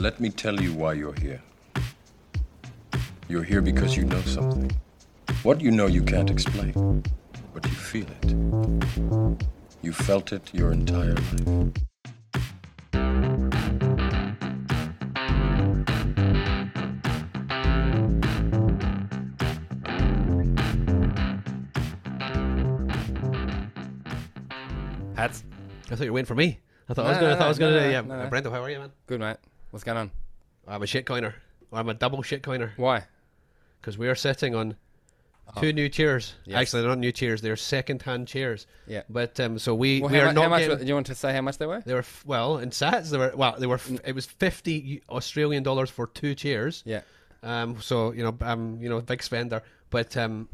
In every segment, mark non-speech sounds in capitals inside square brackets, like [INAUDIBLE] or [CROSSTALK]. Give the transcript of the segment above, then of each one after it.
Let me tell you why you're here. You're here because you know something. What you know you can't explain, but you feel it. You felt it your entire life. Hats. I thought you were waiting for me. I thought I was No, going. to I no, thought I was no, going to. no, yeah, no, no. Brenda, how are you, man? Good, mate. What's going on? I'm a shitcoiner. I'm a double shitcoiner Why? because we are sitting on two new chairs. Yes. Actually, they're not new chairs; they're second-hand chairs. Yeah. But um, so we Well, we are not how much? getting- do you want to say how much they were? They were well in sats. They were well. They were. It was fifty Australian dollars for two chairs. Yeah. Um. So you know, um, you know, big spender. But um,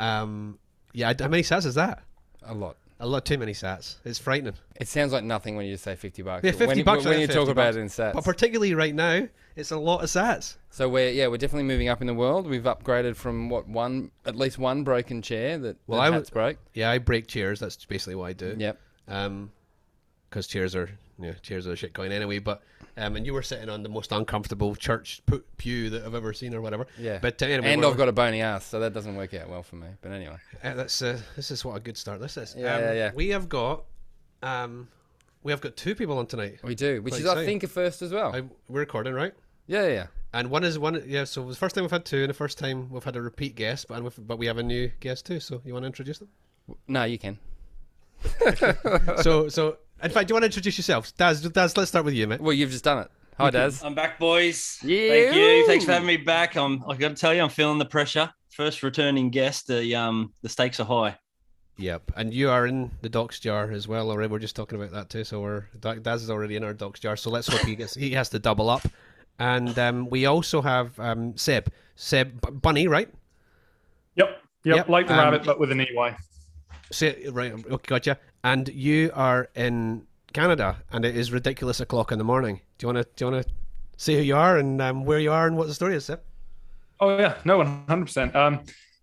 um, yeah. How many sats is that? A lot. A lot too many sats. It's frightening. It sounds like nothing when you just say fifty bucks. Yeah, fifty when, bucks. when I you talk 50 about it in sats. But particularly right now, it's a lot of sats. So we're yeah we're definitely moving up in the world. We've upgraded from what one at least one broken chair that Well, that I would- broke. Yeah, I break chairs. That's basically what I do. Yep. Um, because chairs are yeah, chairs are a shit coin anyway. But um, and you were sitting on the most uncomfortable church pu- pew that I've ever seen or whatever. Yeah. But uh, anyway, and I've got a bony ass, so that doesn't work out well for me. But anyway, Uh, that's uh, this is what a good start this is. Yeah, um, yeah, yeah. We have got um, we have got two people on tonight. we do, which Quite is I think a first as well. I, we're recording right, yeah, yeah, yeah. and one is one. Yeah, so it was the first time we've had two, and the first time we've had a repeat guest, but we've, but we have a new guest too. So you want to introduce them? No, you can. [LAUGHS] so so in fact, do you want to introduce yourself, Daz? Daz, let's start with you, mate. Well, you've just done it. Hi, Daz. I'm back, boys. Yeah. Thank you. Thanks for having me back. I'm. I got to tell you, I'm feeling the pressure. First returning guest. The um the stakes are high. Yep, and you are in the docs jar as well. Already, we're just talking about that too. So we're Daz is already in our docs jar. So let's hope he gets he has to double up. And um, we also have um, Seb, Seb B- Bunney, right? Yep. Yep. Yep, Like the um, rabbit, but with an EY. Se- right, okay, gotcha. And you are in Canada, and it is ridiculous o'clock in the morning. Do you want to do you want to say who you are and um, where you are and what the story is, Seb? Oh yeah, no, one hundred percent. Um,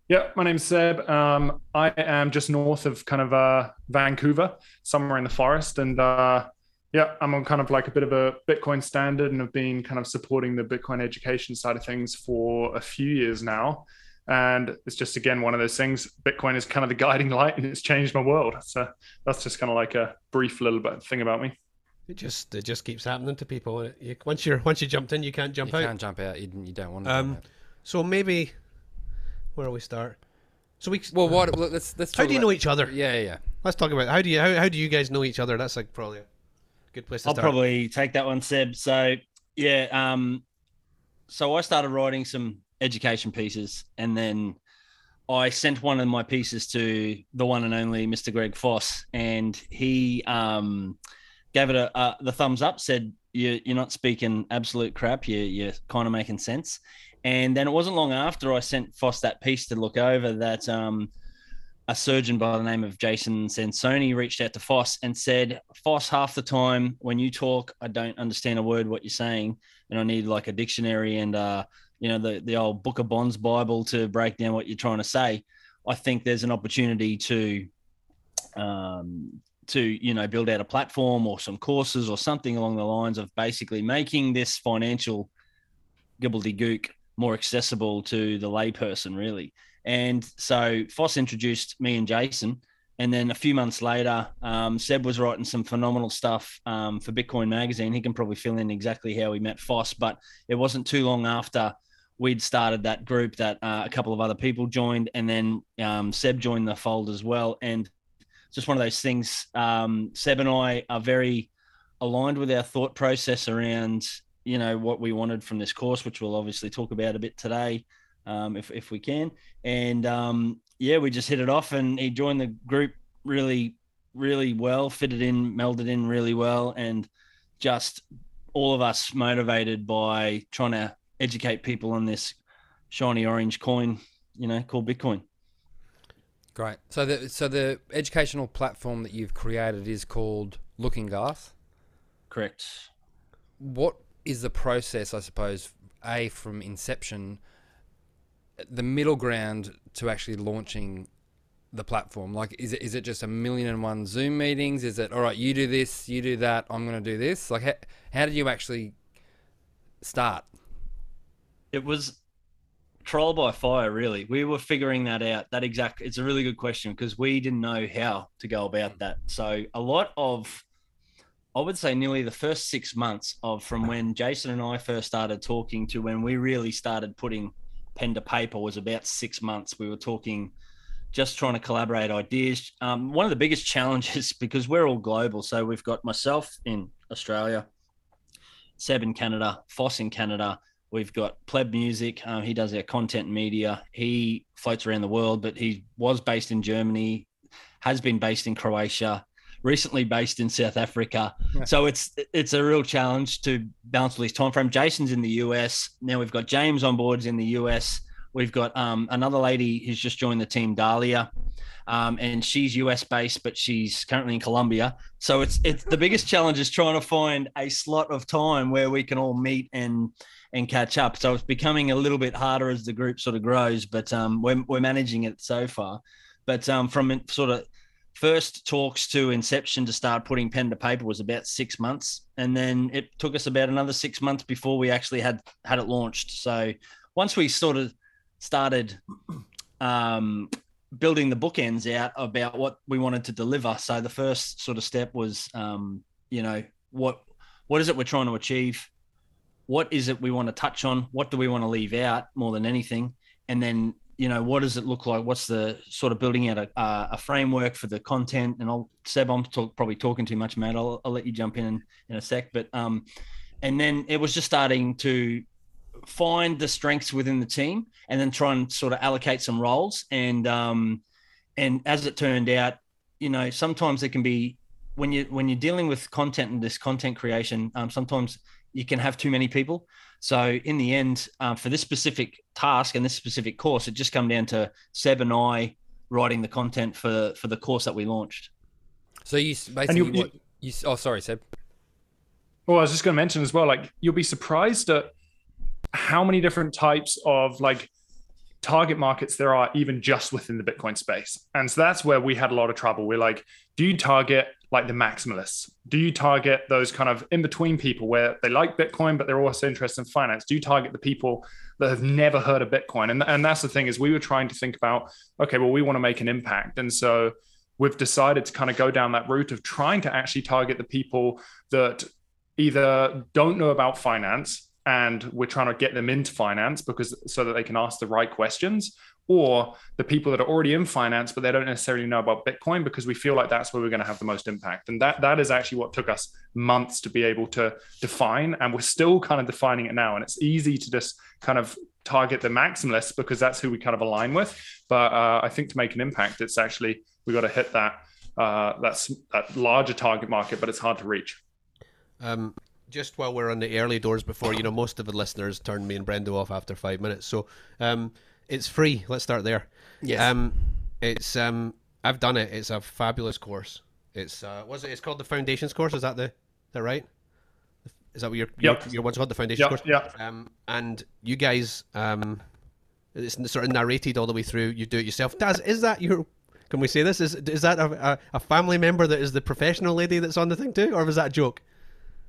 yeah, my name's Seb. Um, I am just north of kind of uh Vancouver, somewhere in the forest, and uh, yeah, I'm on kind of like a bit of a Bitcoin standard, and have been kind of supporting the Bitcoin education side of things for a few years now. And it's just again one of those things. Bitcoin is kind of the guiding light, and it's changed my world. So that's just kind of like a brief little bit thing about me. It just it just keeps happening to people. You, once you're once you jumped in, you can't jump You out. can't jump out. You, you don't want to. Um. So maybe where do we start? So we Well, what? Let's let's. How do you about- know each other? Yeah, yeah, yeah. Let's talk about how do you how, how do you guys know each other? That's like probably a good place to I'll start. probably take that one, Seb. So yeah, um, so I started writing some education pieces, and then I sent one of my pieces to the one and only Mr. Greg Foss, and he um, gave it a, a the thumbs up. Said you, you're not speaking absolute crap. You you're kind of making sense. And then it wasn't long after I sent Foss that piece to look over that um, a surgeon by the name of Jason Sansoni reached out to Foss and said, Foss, half the time when you talk, I don't understand a word what you're saying, and I need like a dictionary and uh, you know the the old Book of Bonds Bible to break down what you're trying to say. I think there's an opportunity to um, to you know build out a platform or some courses or something along the lines of basically making this financial gobbledygook more accessible to the layperson, really. And so Foss introduced me and Jason. And then a few months later, um, Seb was writing some phenomenal stuff um, for Bitcoin Magazine. He can probably fill in exactly how we met Foss, but it wasn't too long after we'd started that group that uh, a couple of other people joined, and then um, Seb joined the fold as well. And just one of those things. Um, Seb and I are very aligned with our thought process around you know what we wanted from this course, which we'll obviously talk about a bit today, um, if if we can. And um, yeah, we just hit it off, and he joined the group really, really well, fitted in, melded in really well, and just all of us motivated by trying to educate people on this shiny orange coin, you know, called Bitcoin. Great. So the so the educational platform that you've created is called Looking Glass. Correct. What is the process, I suppose, a from inception, the middle ground to actually launching the platform? Like, is it is it just a million and one Zoom meetings? Is it all right? You do this, you do that. I'm going to do this. Like, how, how did you actually start? It was trial by fire, really. We were figuring that out. That exact. It's a really good question because we didn't know how to go about that. So a lot of, I would say, nearly the first six months of from when Jason and I first started talking to when we really started putting pen to paper was about six months. We were talking. Just trying to collaborate ideas. Um, one of the biggest [LAUGHS] challenges because we're all global. So we've got myself in Australia, Seb in Canada, Foss in Canada, We've got Pleb Music. Um, he does our content media. He floats around the world, but he was based in Germany, has been based in Croatia, recently based in South Africa. so it's it's a real challenge to balance all these time frame. Jason's in the US. Now we've got James on boards in the US. We've got um, another lady who's just joined the team, Dahlia. Um, and she's US based, but she's currently in Colombia. So it's it's the biggest challenge is trying to find a slot of time where we can all meet and and catch up. So it's becoming a little bit harder as the group sort of grows, but um, we're, we're managing it so far. But um, from sort of first talks to inception to start putting pen to paper was about six months, and then it took us about another six months before we actually had had it launched. So once we sort of started um, building the bookends out about what we wanted to deliver, so the first sort of step was, um, you know, what what is it we're trying to achieve what is it we want to touch on? What do we want to leave out more than anything? And then, you know, what does it look like? What's the sort of building out a, a framework for the content? And I'll, Seb, I'm talk, probably talking too much, Matt. I'll, I'll let you jump in, in in a sec. But, um, and then it was just starting to find the strengths within the team and then try and sort of allocate some roles. And, um, and as it turned out, you know, sometimes there can be when you when you're dealing with content and this content creation, um, sometimes you can have too many people. So in the end, um, for this specific task and this specific course, it just come down to Seb and I writing the content for for the course that we launched. So you basically you, what, you, oh sorry Seb. Well, I was just going to mention as well, like you'll be surprised at how many different types of like target markets there are even just within the Bitcoin space. And so that's where we had a lot of trouble. We're like, do you target like the maximalists? Do you target those kind of in between people where they like Bitcoin, but they're also interested in finance? Do you target the people that have never heard of Bitcoin? And, and that's the thing is we were trying to think about, okay, well, we want to make an impact. And so we've decided to kind of go down that route of trying to actually target the people that either don't know about finance and we're trying to get them into finance because so that they can ask the right questions or the people that are already in finance but they don't necessarily know about bitcoin because we feel like that's where we're going to have the most impact. And that that is actually what took us months to be able to define and we're still kind of defining it now. And it's easy to just kind of target the maximalists because that's who we kind of align with. But uh, i think to make an impact it's actually we've got to hit that uh, that's that larger target market but it's hard to reach. Um, just while we're on the early doors before you know most of the listeners turned me and Brendo off after five minutes. So um, it's free. Let's start there. Yes. Um, it's um, I've done it. It's a fabulous course. It's uh, was it? It's called the Foundations course. Is that the? Is that right? Is that what your yep. your, your one's called the Foundations yep, course? Yeah. Um, and you guys um, it's sort of narrated all the way through. You do it yourself. Daz, is that your? Can we say this? Is is that a, a, a family member that is the professional lady that's on the thing too, or was that a joke?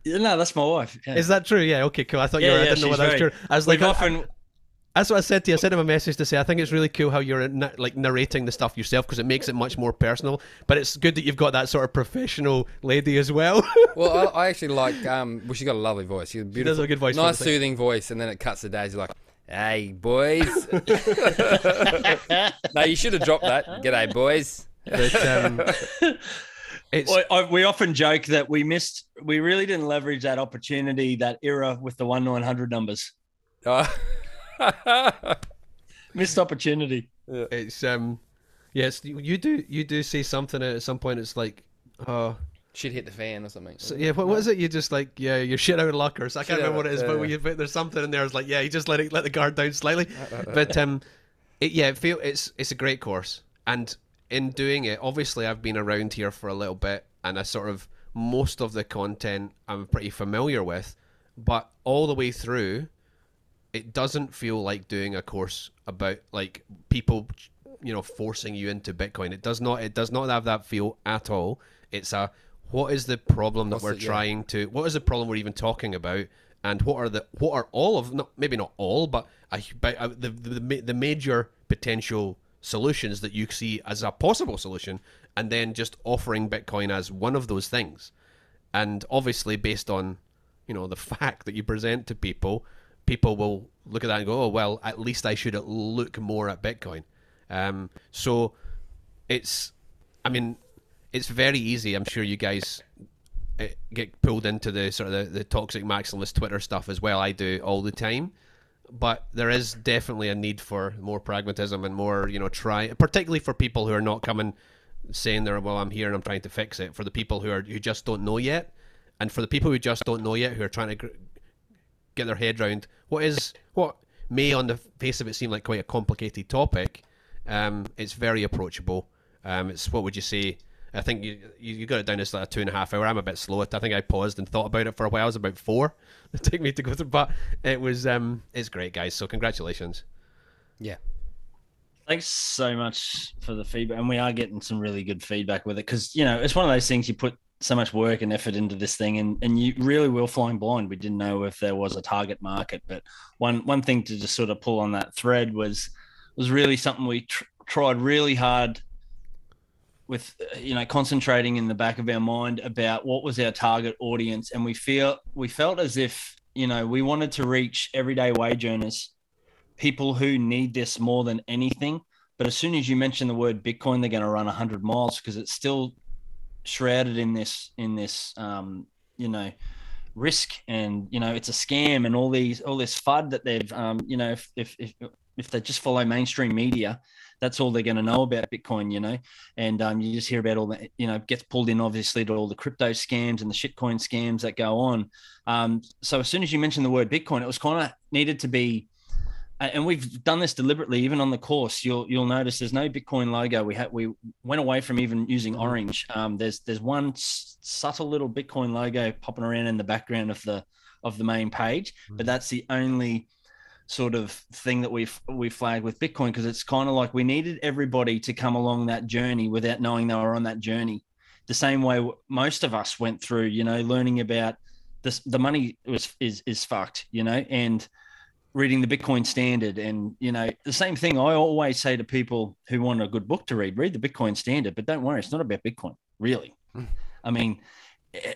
No, that's my wife. Yeah. Is that true? Yeah. Okay. Cool. I thought yeah, you were. I didn't know whether that was true. I was like, often. That's what I said to you. I sent him a message to say I think it's really cool how you're like narrating the stuff yourself because it makes it much more personal. But it's good that you've got that sort of professional lady as well. [LAUGHS] well, I, I, actually like. Um, well, she's got a lovely voice. She's beautiful. She does a good voice. Nice, soothing voice, and then it cuts to Daisy like. Hey boys! [LAUGHS] no, you should have dropped that. G'day boys. But, um, [LAUGHS] well, I, we often joke that we missed. We really didn't leverage that opportunity, that era with the one nine hundred numbers. Uh, [LAUGHS] Missed opportunity. Yeah. It's um, yes, you do you do see something at some point. It's like, oh, shit hit the fan or something. So, yeah, what was it? You just like, yeah, you're shit out of luck or so. I can't remember what it is, but, you, but there's something in there. It's like, yeah, you just let it let the guard down slightly. [LAUGHS] but um, it, yeah, it feel it's it's a great course, and in doing it, obviously I've been around here for a little bit, and I sort of most of the content I'm pretty familiar with, but all the way through, it doesn't feel like doing a course about like people you know forcing you into bitcoin it does not it does not have that feel at all it's a What is the problem that What's we're yeah. trying to? What is the problem we're even talking about? And what are the what are all of not maybe not all, but a, but, uh, the, the the the major potential solutions that you see as a possible solution, and then just offering Bitcoin as one of those things, and obviously based on you know the fact that you present to people, people will look at that and go, oh well, at least I should look more at Bitcoin. Um, so it's, I mean, it's very easy. I'm sure you guys uh, get pulled into the sort of the, the toxic maximalist Twitter stuff as well. I do all the time, but there is definitely a need for more pragmatism and more, you know, try, particularly for people who are not coming saying they're well, I'm here and I'm trying to fix it. For the people who are who just don't know yet, and for the people who just don't know yet, who are trying to get their head round what is what may on the face of it seem like quite a complicated topic. Um, it's very approachable. Um, it's what would you say? I think you, you you got it down as like a two and a half hour. I'm a bit slow. I think I paused and thought about it for a while. It was about four. [LAUGHS] It took me to go through, but it was um it's great, guys. So congratulations. Yeah. Thanks so much for the feedback, and we are getting some really good feedback with it because you know it's one of those things you put so much work and effort into this thing, and and you really were flying blind. We didn't know if there was a target market, but one one thing to just sort of pull on that thread was was really something we tr- tried really hard with you know concentrating in the back of our mind about what was our target audience and we feel we felt as if you know we wanted to reach everyday wage earners people who need this more than anything but as soon as you mention the word bitcoin they're going to run 100 miles because it's still shrouded in this in this um, you know risk and you know it's a scam and all these all this fud that they've um, you know if if if, if they just follow mainstream media that's all they're going to know about bitcoin you know? And um, you just hear about all the you know gets pulled in obviously to all the crypto scams and the shitcoin scams that go on. Um, so as soon as you mentioned the word bitcoin it was kind of needed to be and we've done this deliberately even on the course. You'll you'll notice there's no bitcoin logo. We had we went away from even using orange. Um, there's there's one s- subtle little bitcoin logo popping around in the background of the of the main page but that's the only sort of thing that we've we flagged with bitcoin because it's kind of like we needed everybody to come along that journey without knowing they were on that journey. The same way most of us went through you know learning about this the money was is is fucked you know and reading the Bitcoin Standard, and you know the same thing. I always say to people who want a good book to read, read the Bitcoin Standard, but don't worry, it's not about Bitcoin, really. I mean, eh,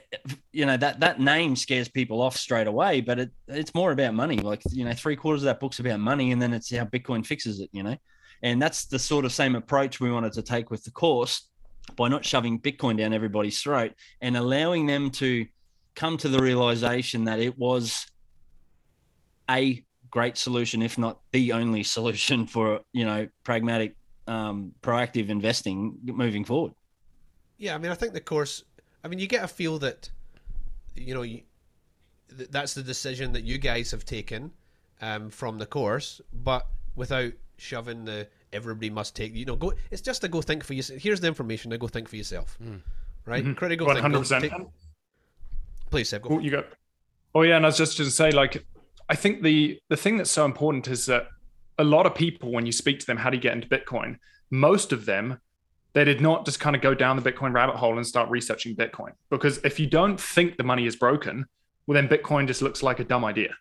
you know that that name scares people off straight away, but it it's more about money. Like you know, three quarters of that book's about money, and then it's how Bitcoin fixes it. You know, and that's the sort of same approach we wanted to take with the course by not shoving Bitcoin down everybody's throat and allowing them to come to the realization that it was a great solution, if not the only [LAUGHS] solution for you know pragmatic, um, proactive investing moving forward. Yeah, I mean, I think the course. I mean, you get a feel that, you know, you, that's the decision that you guys have taken um, from the course, but without shoving the everybody must take. You know, go. It's just to go think for yourself. Here's the information. Now go think for yourself. Right? Critical One thinking. One hundred percent. Please, Seb. Go. Oh, you go. Oh yeah, and I was just to say, like, I think the the thing that's so important is that a lot of people, when you speak to them, how do you get into Bitcoin? Most of them, they did not just kind of go down the Bitcoin rabbit hole and start researching Bitcoin. Because if you don't think the money is broken, well, then Bitcoin just looks like a dumb idea.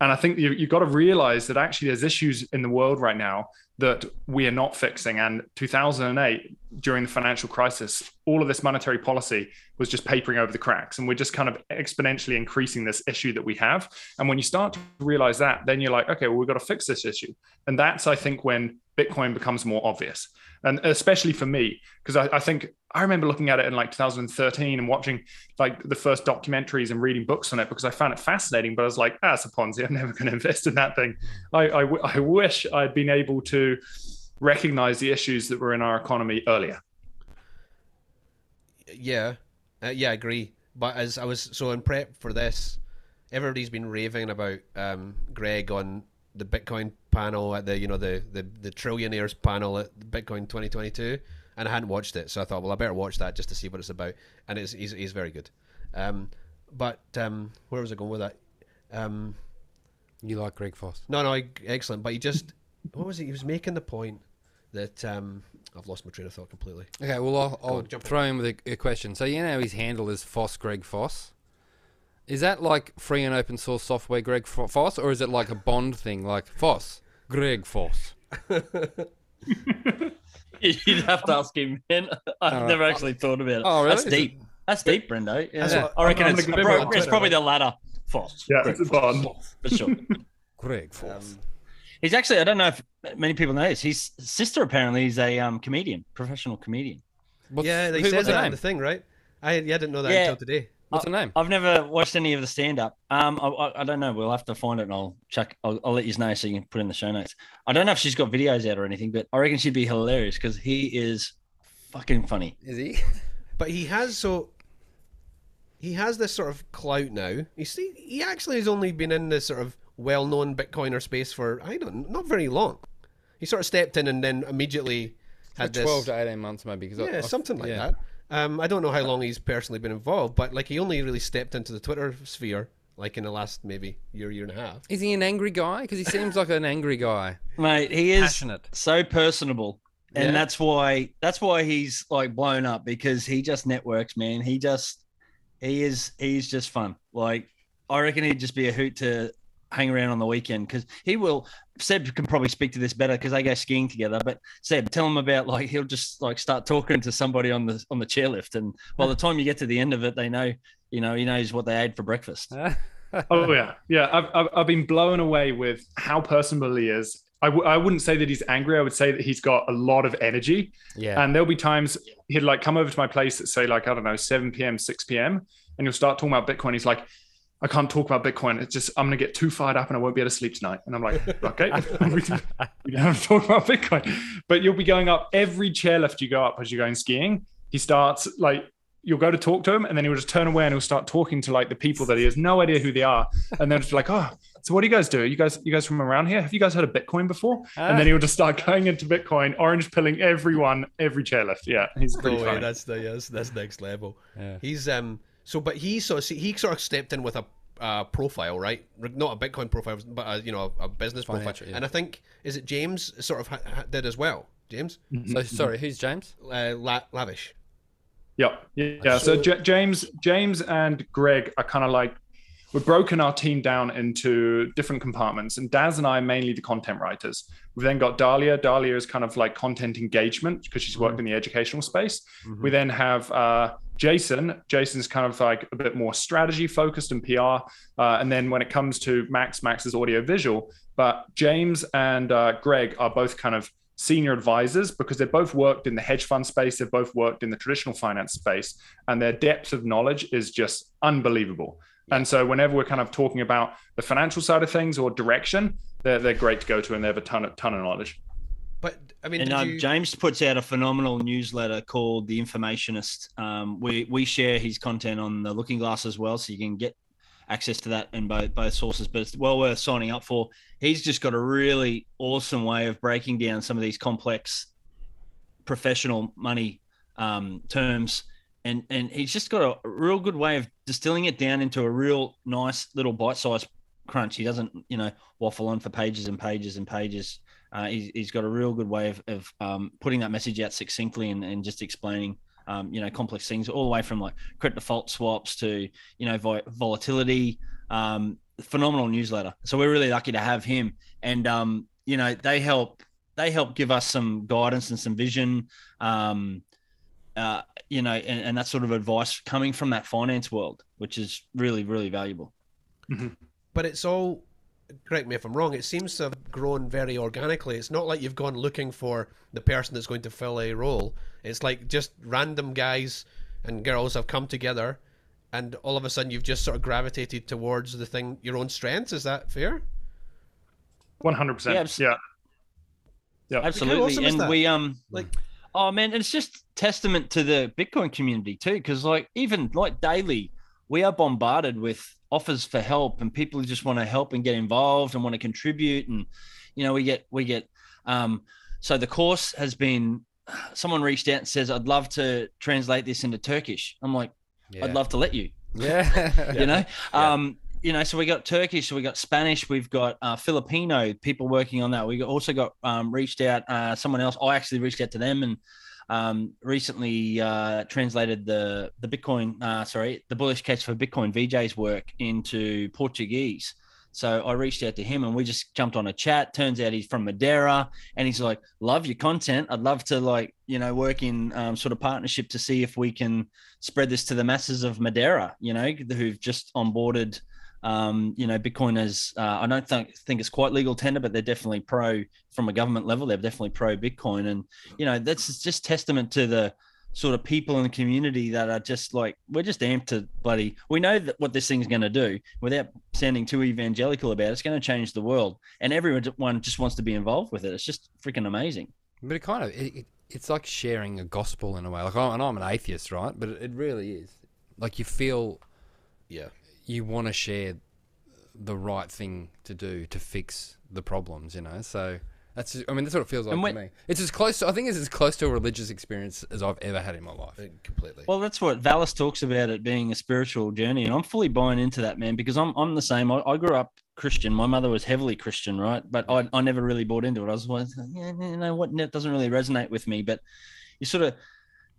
And I think you, you've got to realize that actually there's issues in the world right now that we are not fixing. And 2008, during the financial crisis, all of this monetary policy was just papering over the cracks. And we're just kind of exponentially increasing this issue that we have. And when you start to realize that, then you're like, okay, well, we've got to fix this issue. And that's, I think, when Bitcoin becomes more obvious. And especially for me, because I, I think I remember looking at it in like 2013 and watching like the first documentaries and reading books on it because I found it fascinating. But I was like, ah, it's a Ponzi. I'm [LAUGHS] never going to invest in that thing. I, I, w- I wish I'd been able to recognize the issues that were in our economy earlier. Yeah, uh, yeah, I agree. But as I was so in prep for this, everybody's been raving about um, Greg on the Bitcoin panel at the you know the the the trillionaires panel at Bitcoin 2022, and I hadn't watched it, so I thought, well, I better watch that just to see what it's about. And it's he's, he's very good. Um, but um, where was I going with that? Um, You like Greg Foss? no, no, excellent. But he just what was he? He was making the point that um, I've lost my train of thought completely. Okay, well, I'll, I'll on, jump throw in with a, a question. So, you know, his handle is Foss Greg Foss. Is that like free and open source software Greg Fo- Foss, or is it like a Bond thing, like Foss, Greg Foss? [LAUGHS] You'd have to ask him, man. I've Alright. never actually thought about it. Oh, really? That's deep. That's deep, Brendo. Yeah. That's what- I reckon I'm it's, gonna pro- Google it. it's probably the latter. Foss. Yeah, Greg it's a Bond. Foss, for sure. [LAUGHS] Greg Foss. He's actually, I don't know if many people know this. His sister apparently is a um, comedian, professional comedian. What's, yeah, they who, said that in name? the thing, right? I, yeah, I didn't know that Yeah. until today. What's her name? I've never watched any of the stand up. Um, I, I, I don't know. We'll have to find it and I'll check. I'll, I'll let you know so you can put in the show notes. I don't know if she's got videos out or anything, but I reckon she'd be hilarious because he is fucking funny. Is he? [LAUGHS] But he has so he has this sort of clout now. You see, he actually has only been in this sort of well-known Bitcoiner space for I don't not very long. He sort of stepped in and then immediately had this Twelve to eighteen months, maybe. Cause I- yeah I- something like yeah. that. Um, I don't know how long he's personally been involved, but like he only really stepped into the Twitter sphere like in the last maybe year year and a half. Is he an angry guy? Because he seems like an angry guy. Mate, he is Passionate. so personable. And Yeah. that's why that's why he's like blown up because he just networks, man. He just he is he's just fun. Like I reckon he'd just be a hoot to hang around on the weekend because he will Seb can probably speak to this better because they go skiing together. But Seb, tell him about like he'll just like start talking to somebody on the on the chairlift, and by the time you get to the end of it, they know you know he knows what they ate for breakfast. [LAUGHS] Oh yeah, yeah. I've, I've I've been blown away with how personable he is. I w- I wouldn't say that he's angry. I would say that he's got a lot of energy. yeah. And there'll be times he'd like come over to my place at say like I don't know 7 p.m. 6 p.m. and you'll start talking about Bitcoin. He's like, I can't talk about Bitcoin. It's just I'm gonna get too fired up and I won't be able to sleep tonight. And I'm like, okay, [LAUGHS] [LAUGHS] we don't have to talk about Bitcoin. But you'll be going up every chairlift you go up as you're going skiing. He starts like you'll go to talk to him and then he'll just turn away and he'll start talking to like the people that he has no idea who they are. And then it's like, oh, so what do you guys do? You guys, you guys from around here? Have you guys heard of Bitcoin before? And then he'll just start going into Bitcoin, orange pilling everyone, every chairlift. Yeah, he's pretty No way, funny. that's the yes, that's next level. Yeah. He's um so, but he sort of see, he sort of stepped in with a uh, profile, right? Not a Bitcoin profile, but a, you know a, business profile. Yeah. And I think is it James sort of ha- ha- did as well. James So sorry, who's James? uh, La- Lavish. Yep. Yeah. yeah. So J- James, James and Greg are kind of like we've broken our team down into different compartments, and Daz and I are mainly the content writers. We've then got Dahlia. Dahlia is kind of like content engagement because she's worked in the educational space. We then have uh, Jason. Jason's kind of like a bit more strategy focused and PR. Uh, and then when it comes to Max, Max is audio visual. But James and uh, Greg are both kind of senior advisors because they've both worked in the hedge fund space, they've both worked in the traditional finance space, and their depth of knowledge is just unbelievable. And so, whenever we're kind of talking about the financial side of things or direction, they're, they're great to go to, and they have a ton of ton of knowledge. But I mean, And uh, you... James puts out a phenomenal newsletter called The Informationist. Um, we we share his content on the Looking Glass as well, so you can get access to that in both both sources. But it's well worth signing up for. He's just got a really awesome way of breaking down some of these complex professional money um, terms, and and he's just got a, a real good way of distilling it down into a real nice little bite-sized crunch. He doesn't you know waffle on for pages and pages and pages. Uh, he's, he's got a real good way of, of um, putting that message out succinctly and, and just explaining, um, you know, complex things all the way from like credit default swaps to, you know, vi- volatility. Um, phenomenal newsletter. So we're really lucky to have him. And, um, you know, they help, they help give us some guidance and some vision, um, uh, you know, and, and that sort of advice coming from that finance world, which is really, really valuable. but it's all correct me if i'm wrong it seems to have grown very organically it's not like you've gone looking for the person that's going to fill a role it's like just random guys and girls have come together and all of a sudden you've just sort of gravitated towards the thing your own strengths is that fair One hundred Yeah, percent. abs- Yeah. Absolutely. awesome and we um Like- oh man, it's just testament to the Bitcoin community too, because like even like daily, we are bombarded with offers for help and people who just want to help and get involved and want to contribute. And you know, we get we get um so the course has been someone reached out and says, I'd love to translate this into Turkish. I'm like, Yeah. I'd love to let you Yeah. [LAUGHS] you know um you know, so we got Turkish, so we got Spanish, we've got uh, Filipino people working on that. We also got um, reached out uh, someone else. I actually reached out to them and um, recently uh, translated the the Bitcoin, uh, sorry, the bullish case for Bitcoin Vijay's work into Portuguese. So I reached out to him and we just jumped on a chat. Turns out he's from Madeira and he's like, love your content. I'd love to like, you know, work in um, sort of partnership to see if we can spread this to the masses of Madeira, you know, who've just onboarded, um, you know, Bitcoin as, uh, I don't think, think it's quite legal tender, but they're definitely pro from a government level. They're definitely pro Bitcoin. And, you know, that's just testament to the, sort of people in the community that are just like we're just amped to bloody we know that what this thing's going to do. Without sounding too evangelical about it it's going to change the world. And everyone just wants to be involved with it. It's just freaking amazing. But it kind of it, it, it's like sharing a gospel in a way. Like I, know I'm an atheist right? But it, it really is. Like you feel yeah you want to share the right thing to do to fix the problems you know? So that's just, I mean that's what it feels like when- to me. It's as close to, I think it's as close to a religious experience as I've ever had in my life. Uh, completely. well that's what Valis talks about it being a spiritual journey and i'm fully buying into that man because i'm, I'm the same. I, I grew up christian. My mother was heavily christian right? But I, I never really bought into it. I was like yeah, you know what? That doesn't really resonate with me. But you sort of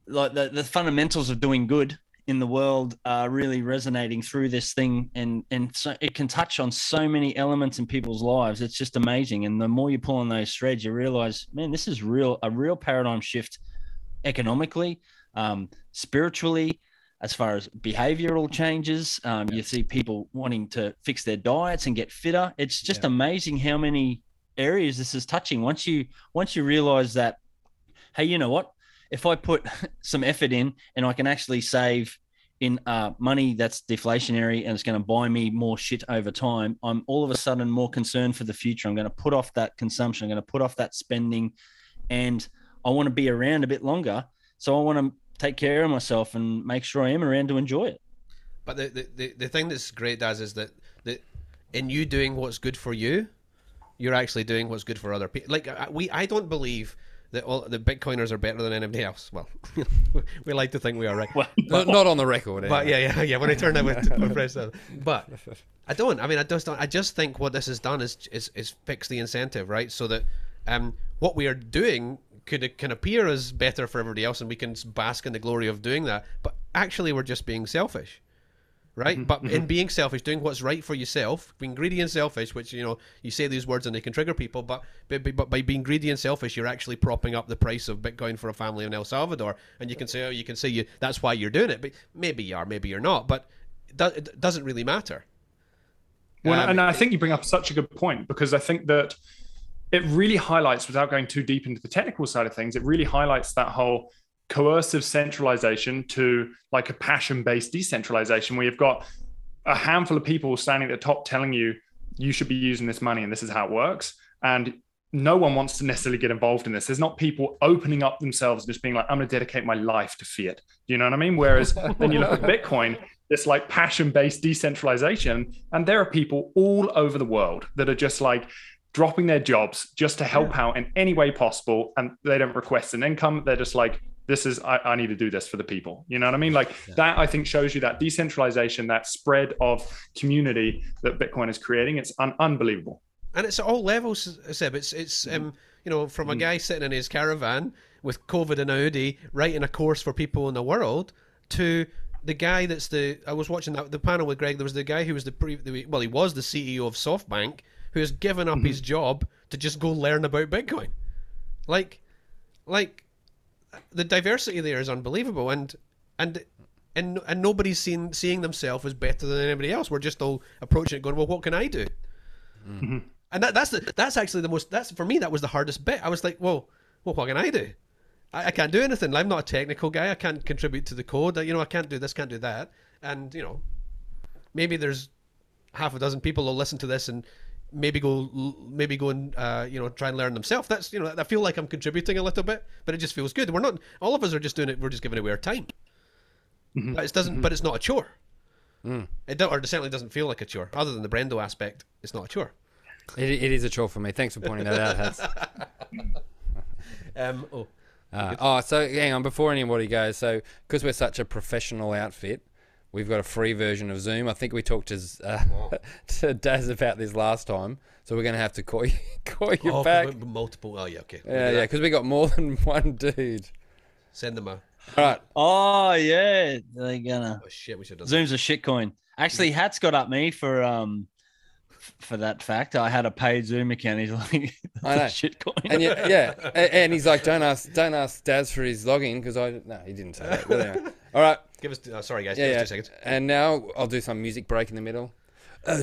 like the, the fundamentals of doing good in the world are really resonating through this thing and and so it can touch on so many elements in people's lives. It's just amazing. And the more you pull on those threads you realize man this is real a real paradigm shift economically um, spiritually as far as behavioral changes. Um, you see people wanting to fix their diets and get fitter. It's just Yeah. amazing how many areas this is touching. Once you once you realize that hey you know what if i put [LAUGHS] some effort in and i can actually save in uh, money that's deflationary and it's going to buy me more shit over time i'm all of a sudden more concerned for the future. I'm going to put off that consumption. I'm going to put off that spending and i want to be around a bit longer. So i want to take care of myself and make sure i am around to enjoy it. But the, the, the, the thing that's great, Daz, is that, that in you doing what's good for you, you're actually doing what's good for other people. Like we, I don't believe that all the Bitcoiners are better than anybody else. Well, [LAUGHS] we like to think we are, right? well Not, not on the record. But yeah, yeah, yeah. When I turn out with my press, but I don't. I mean, I just don't. I just think what this has done is is, is fix the incentive, right? So that um, what we are doing could can appear as better for everybody else, and we can bask in the glory of doing that. But actually, we're just being selfish, right? But in being selfish, doing what's right for yourself, being greedy and selfish, which you know you say these words and they can trigger people, but but, but by being greedy and selfish, you're actually propping up the price of Bitcoin for a family in El Salvador, and you can say, oh, you can say you that's why you're doing it, but maybe you are, maybe you're not, but it, it doesn't really matter. Well, Um, and I think you bring up such a good point because I think that it really highlights, without going too deep into the technical side of things, it really highlights that whole coercive centralization to like a passion based decentralization where you've got a handful of people standing at the top telling you you should be using this money and this is how it works. And no one wants to necessarily get involved in this. There's not people opening up themselves and just being like, I'm going to dedicate my life to fiat. Do you know what I mean? Whereas [LAUGHS] then you look at Bitcoin, this like passion based decentralization, and there are people all over the world that are just like dropping their jobs just to help out in any way possible. And they don't request an income. They're just like, this is, I, I need to do this for the people. You know what I mean? Like that, I think shows you that decentralization, that spread of community that Bitcoin is creating. It's un- unbelievable. and it's at all levels, Seb. It's it's mm-hmm. um you know from a mm-hmm. guy sitting in his caravan with COVID and a hoodie writing a course for people in the world to the guy that's the I was watching that the panel with Greg. There was the guy who was the pre the, well he was the CEO of SoftBank who has given up his mm-hmm. job to just go learn about Bitcoin. Like, like the diversity there is unbelievable, and and. And, and nobody's seen seeing themselves as better than anybody else. We're just all approaching it, going, "Well, what can I do?" Mm-hmm. And that, that's the that's actually the most that's for me that was the hardest bit. I was like, well, well, what can I do? I, I can't do anything. I'm not a technical guy. I can't contribute to the code. You know, I can't do this, can't do that. And you know, maybe there's half a dozen people will listen to this and maybe go maybe go and uh, you know try and learn themselves. That's you know I feel like I'm contributing a little bit, but it just feels good. We're not all of us are just doing it. We're just giving away our time. But it doesn't. But it's not a chore. It don't, or it certainly doesn't feel like a chore. Other than the Brendo aspect, it's not a chore. It, it is a chore for me. Thanks for pointing that out, Hats. [LAUGHS] Um, oh, Uh, oh, so hang on. Before anybody goes, so because we're such a professional outfit, we've got a free version of Zoom. I think we talked to uh, [LAUGHS] to Daz about this last time, so we're going to have to call [LAUGHS] you call you Oh, 'cause back. we- multiple. Oh yeah, okay. We'll Yeah, yeah, because we got more [LAUGHS] than one dude. Send them a. All right, Oh yeah, they're gonna. Oh shit, we should have. Zoom's a shit coin. Actually, Hat's got up me for um for that fact. I had a paid Zoom account. He's like, I know. shitcoin. and yeah, yeah, and, and he's like, don't ask, don't ask Daz for his login because I no, he didn't say that. But anyway. All right, Give us. Oh, sorry guys. yeah, give yeah. us two seconds. And now I'll do some music break in the middle. Uh.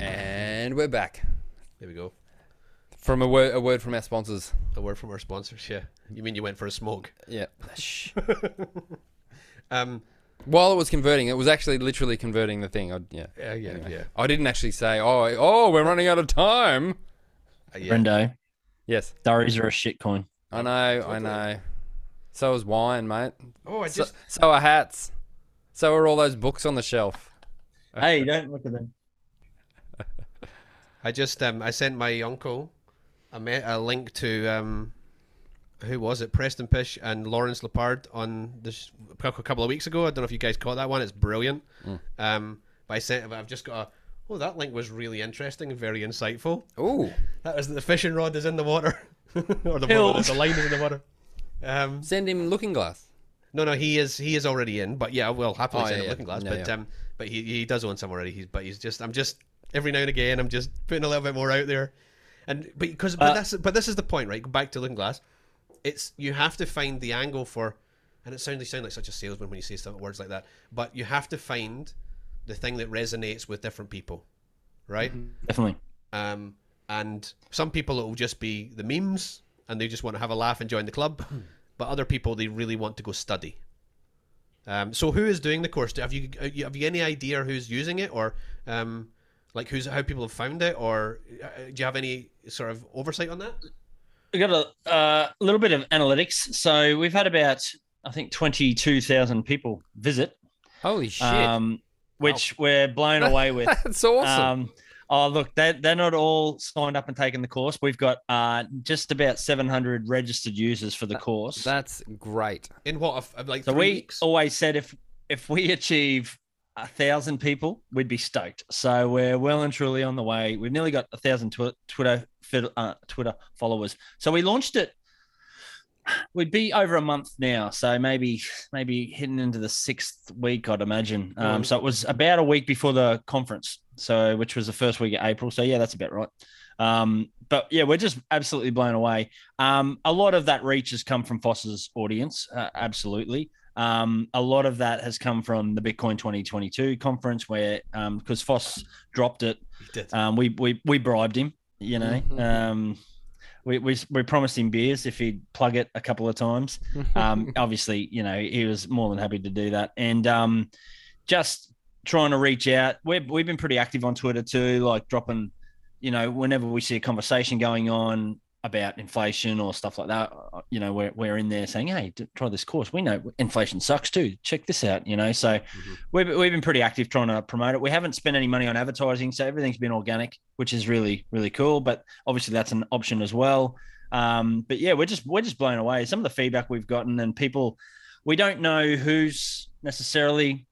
And we're back There we go. from a word, a word from our sponsors. A word from our sponsors. Yeah. You mean you went for a smoke? Yeah. Shh. [LAUGHS] Um. While it was converting, it was actually literally converting the thing. I, yeah. Yeah. Yeah. Anyway. Yeah. I didn't actually say, oh, oh, we're running out of time. Uh, yeah. Brendo, Yes, durries are a shitcoin. I know, I know. So is wine, mate. Oh, I So, just. so are hats. So are all those books on the shelf. Hey, don't look at them. I just. Um. I sent my uncle a, me- a link to um. Who was it? Preston Pysh and Lawrence Lepard on this a couple of weeks ago. I don't know if you guys caught that one. It's brilliant. Um. But I sent. I've just got a. Oh, that link was really interesting and very insightful. Oh, That was the fishing rod is in the water, [LAUGHS] [LAUGHS] or the, Hills. the line is in the water. Um, send him Looking Glass. no, no, he is he is already in, but yeah, we'll happily Oh, send yeah, him looking glass. Yeah, but yeah. um, but he he does own some already. He's but he's just I'm just every now and again I'm just putting a little bit more out there, and but because but Uh, that's but this is the point, right? Back to looking glass. It's you have to find the angle for, and it sounds you sound like such a salesman when you say stuff words like that. But you have to find the thing that resonates with different people, right? Definitely. Um, and some people it will just be the memes, and they just want to have a laugh and join the club. but other people they really want to go study. Um, so who is doing the course? Do- Have you uh, have you any idea who's using it, or um, like who's how people have found it, or uh, do you have any sort of oversight on that? We got a uh, little bit of analytics. So we've had about I think twenty two thousand people visit, Holy shit. um, which we're blown [LAUGHS] away with. That's awesome. Oh, look, they're, they're not all signed up and taken the course. We've got uh, just about 700 registered users for the course. That's great. In what of- of like so three we weeks? always said if if we achieve a thousand people, we'd be stoked. So we're well and truly on the way. We've nearly got a thousand tw- Twitter uh, Twitter followers. So we launched it. We'd be over a month now, so maybe maybe hitting into the sixth week, I'd imagine. Um, so it was about a week before the conference, so which was the first week of April. So yeah, that's about right. Um, but yeah, we're just absolutely blown away. Um, a lot of that reach has come from Foss's audience, uh, absolutely. Um, a lot of that has come from the Bitcoin 2022 conference, where because Foss dropped it, um, we we we bribed him. You know, Mhm. um, we, we we promised him beers if he'd plug it a couple of times. [LAUGHS] Um, obviously, you know, he was more than happy to do that, and um, just trying to reach out. We've we've been pretty active on Twitter too, like dropping, you know, whenever we see a conversation going on about inflation or stuff like that, uh, you know, we're, we're in there saying, hey, try this course. We know inflation sucks too. Check this out, you know. So we've, we've been pretty active trying to promote it. We haven't spent any money on advertising, so everything's been organic, which is really, really cool. But obviously that's an option as well. Um, but yeah, we're just we're just blown away. Some of the feedback we've gotten and people we don't know who's necessarily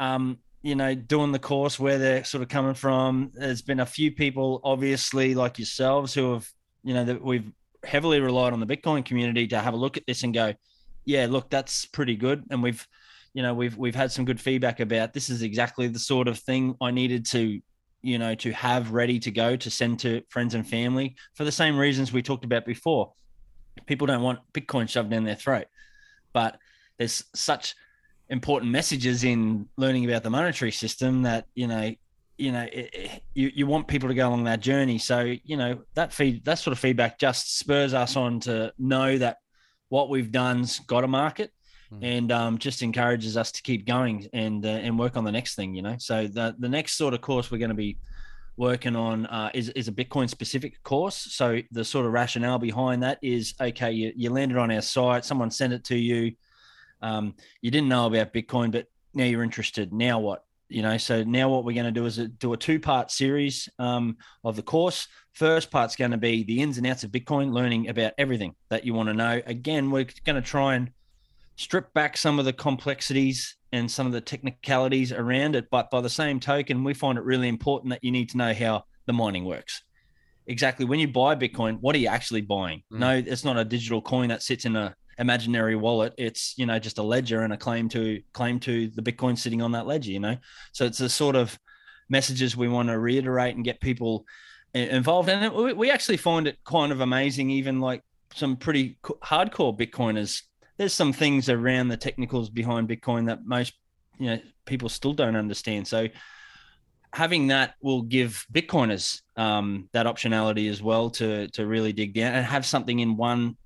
um, you know, doing the course, where they're sort of coming from. There's been a few people, obviously, like yourselves, who have, you know, that we've heavily relied on the Bitcoin community to have a look at this and go, yeah, look, that's pretty good. And we've, you know, we've we've had some good feedback about this is exactly the sort of thing I needed to, you know, to have ready to go to send to friends and family for the same reasons we talked about before. People don't want Bitcoin shoved down their throat, but there's such important messages in learning about the monetary system that you know you know it, it- you, you want people to go along that journey so you know that feed that sort of feedback just spurs us on to know that what we've done's got a market Mm. and um, just encourages us to keep going and uh, and work on the next thing you know so the the next sort of course we're going to be working on uh, is, is a bitcoin specific course so the sort of rationale behind that is okay you, you landed on our site someone sent it to you um, you didn't know about Bitcoin, but now you're interested. Now what? You know, so now what we're going to do is do a two part series um, of the course. First part's going to be the ins and outs of Bitcoin, learning about everything that you want to know. Again, we're going to try and strip back some of the complexities and some of the technicalities around it. But by the same token, we find it really important that you need to know how the mining works. Exactly. When you buy Bitcoin, what are you actually buying? Mm. No, it's not a digital coin that sits in a imaginary wallet. It's you know just a ledger and a claim to claim to the Bitcoin sitting on that ledger. You know, so it's the sort of messages we want to reiterate and get people involved. And it, we actually find it kind of amazing. Even like some pretty hardcore Bitcoiners, there's some things around the technicals behind Bitcoin that most you know people still don't understand. So having that will give Bitcoiners um, that optionality as well to to really dig down and have something in one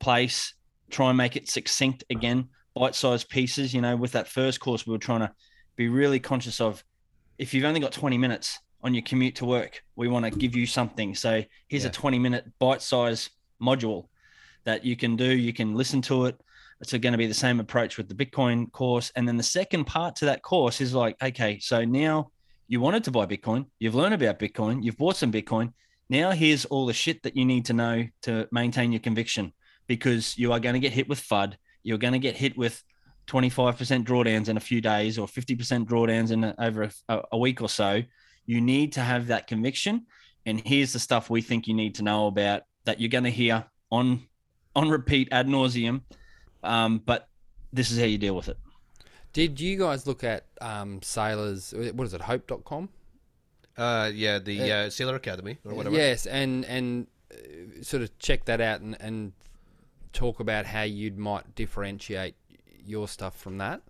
place, try and make it succinct again, bite-sized pieces. You know, with that first course, we were trying to be really conscious of if you've only got 20 minutes on your commute to work, we want to give you something. So here's yeah. a 20 minute bite-sized module that you can do. You can listen to it. It's going to be the same approach with the Bitcoin course. And then the second part to that course is like, okay, so now you wanted to buy Bitcoin, you've learned about Bitcoin, you've bought some Bitcoin. Now here's all the shit that you need to know to maintain your conviction because you are going to get hit with FUD. You're going to get hit with 25% drawdowns in a few days or 50% drawdowns in a, over a, a week or so. You need to have that conviction. And here's the stuff we think you need to know about that you're going to hear on on repeat ad nauseum. Um, but this is how you deal with it. Did you guys look at um, Saylor's? What is it? Hope.com? Uh, yeah, the uh, uh, Saylor Academy or whatever. Yes, and and uh, sort of check that out and, and talk about how you might differentiate your stuff from that?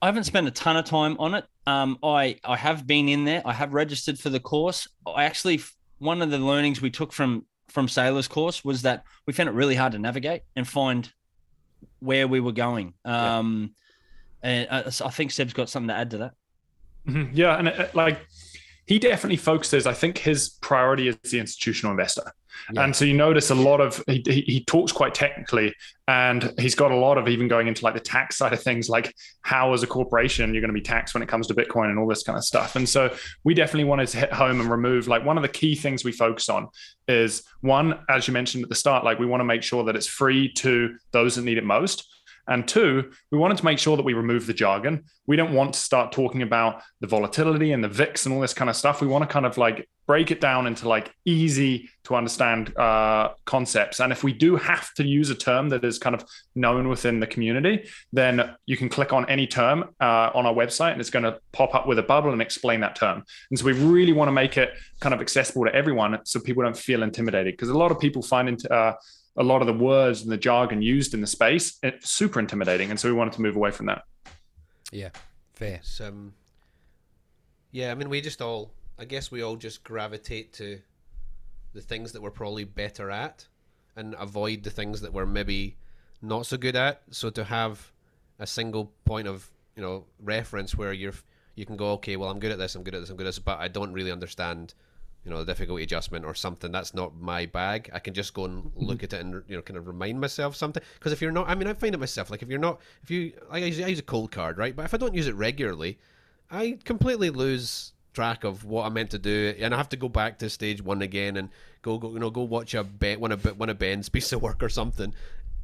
I haven't spent a ton of time on it. Um, I I have been in there. I have registered for the course. I actually one of the learnings we took from from Saylor's course was that we found it really hard to navigate and find where we were going. Um, yeah. And I, I, think Seb's got something to add to that. Mm-hmm. Yeah, and it, uh, like he definitely focuses. I think his priority is the institutional investor. Yeah. And so you notice a lot of he, he talks quite technically, and he's got a lot of even going into like the tax side of things, like how as a corporation you're going to be taxed when it comes to Bitcoin and all this kind of stuff. And so we definitely wanted to hit home and remove like one of the key things we focus on is one, as you mentioned at the start, like we want to make sure that it's free to those that need it most. And two, we wanted to make sure that we remove the jargon. We don't want to start talking about the volatility and the VIX and all this kind of stuff. We want to kind of like break it down into like easy to understand uh, concepts. And if we do have to use a term that is kind of known within the community, then you can click on any term uh, on our website and it's going to pop up with a bubble and explain that term. And so we really want to make it kind of accessible to everyone so people don't feel intimidated because a lot of people find. Uh, a lot of the words and the jargon used in the space, it's super intimidating. And so we wanted to move away from that. Yeah, fair. Um, yeah, I mean, we just all, I guess we all just gravitate to the things that we're probably better at and avoid the things that we're maybe not so good at. So to have a single point of, you know, reference where you're, you can go, okay, well, I'm good at this, I'm good at this, I'm good at this, but I don't really understand you know, the difficulty adjustment or something. That's not my bag. I can just go and mm-hmm. look at it and you know, kind of remind myself something. Because if you're not, I mean, I find it myself. Like if you're not, if you, I use, I use a Coldcard, right? But if I don't use it regularly, I completely lose track of what I meant to do, and I have to go back to stage one again and go, go you know, go watch a ben, one of one of Ben's [LAUGHS] piece of work or something.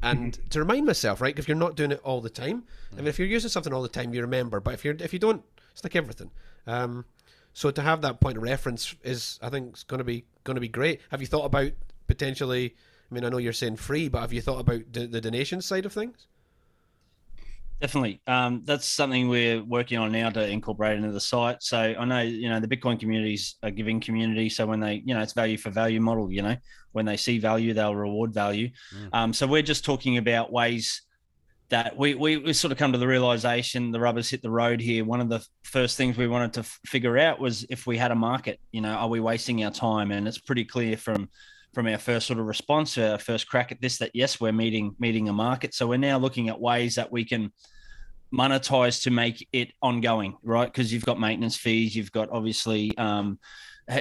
And mm-hmm. to remind myself, right? If you're not doing it all the time, I mean, if you're using something all the time, you remember. But if you're if you don't, it's like everything. Um, so to have that point of reference is, I think, is going to be going to be great. Have you thought about potentially? I mean, I know you're saying free, but have you thought about the, the donation side of things? Definitely, um, that's something we're working on now to incorporate into the site. So I know you know the Bitcoin communities are giving community. So when they, you know, it's value for value model. You know, when they see value, they'll reward value. Mm. Um, so we're just talking about ways that we, we, we sort of come to the realization the rubbers hit the road here. One of the first things we wanted to f- figure out was if we had a market, you know, are we wasting our time? And it's pretty clear from from our first sort of response, our first crack at this, that yes, we're meeting meeting a market. So we're now looking at ways that we can monetize to make it ongoing, right? Because you've got maintenance fees, you've got obviously. Um,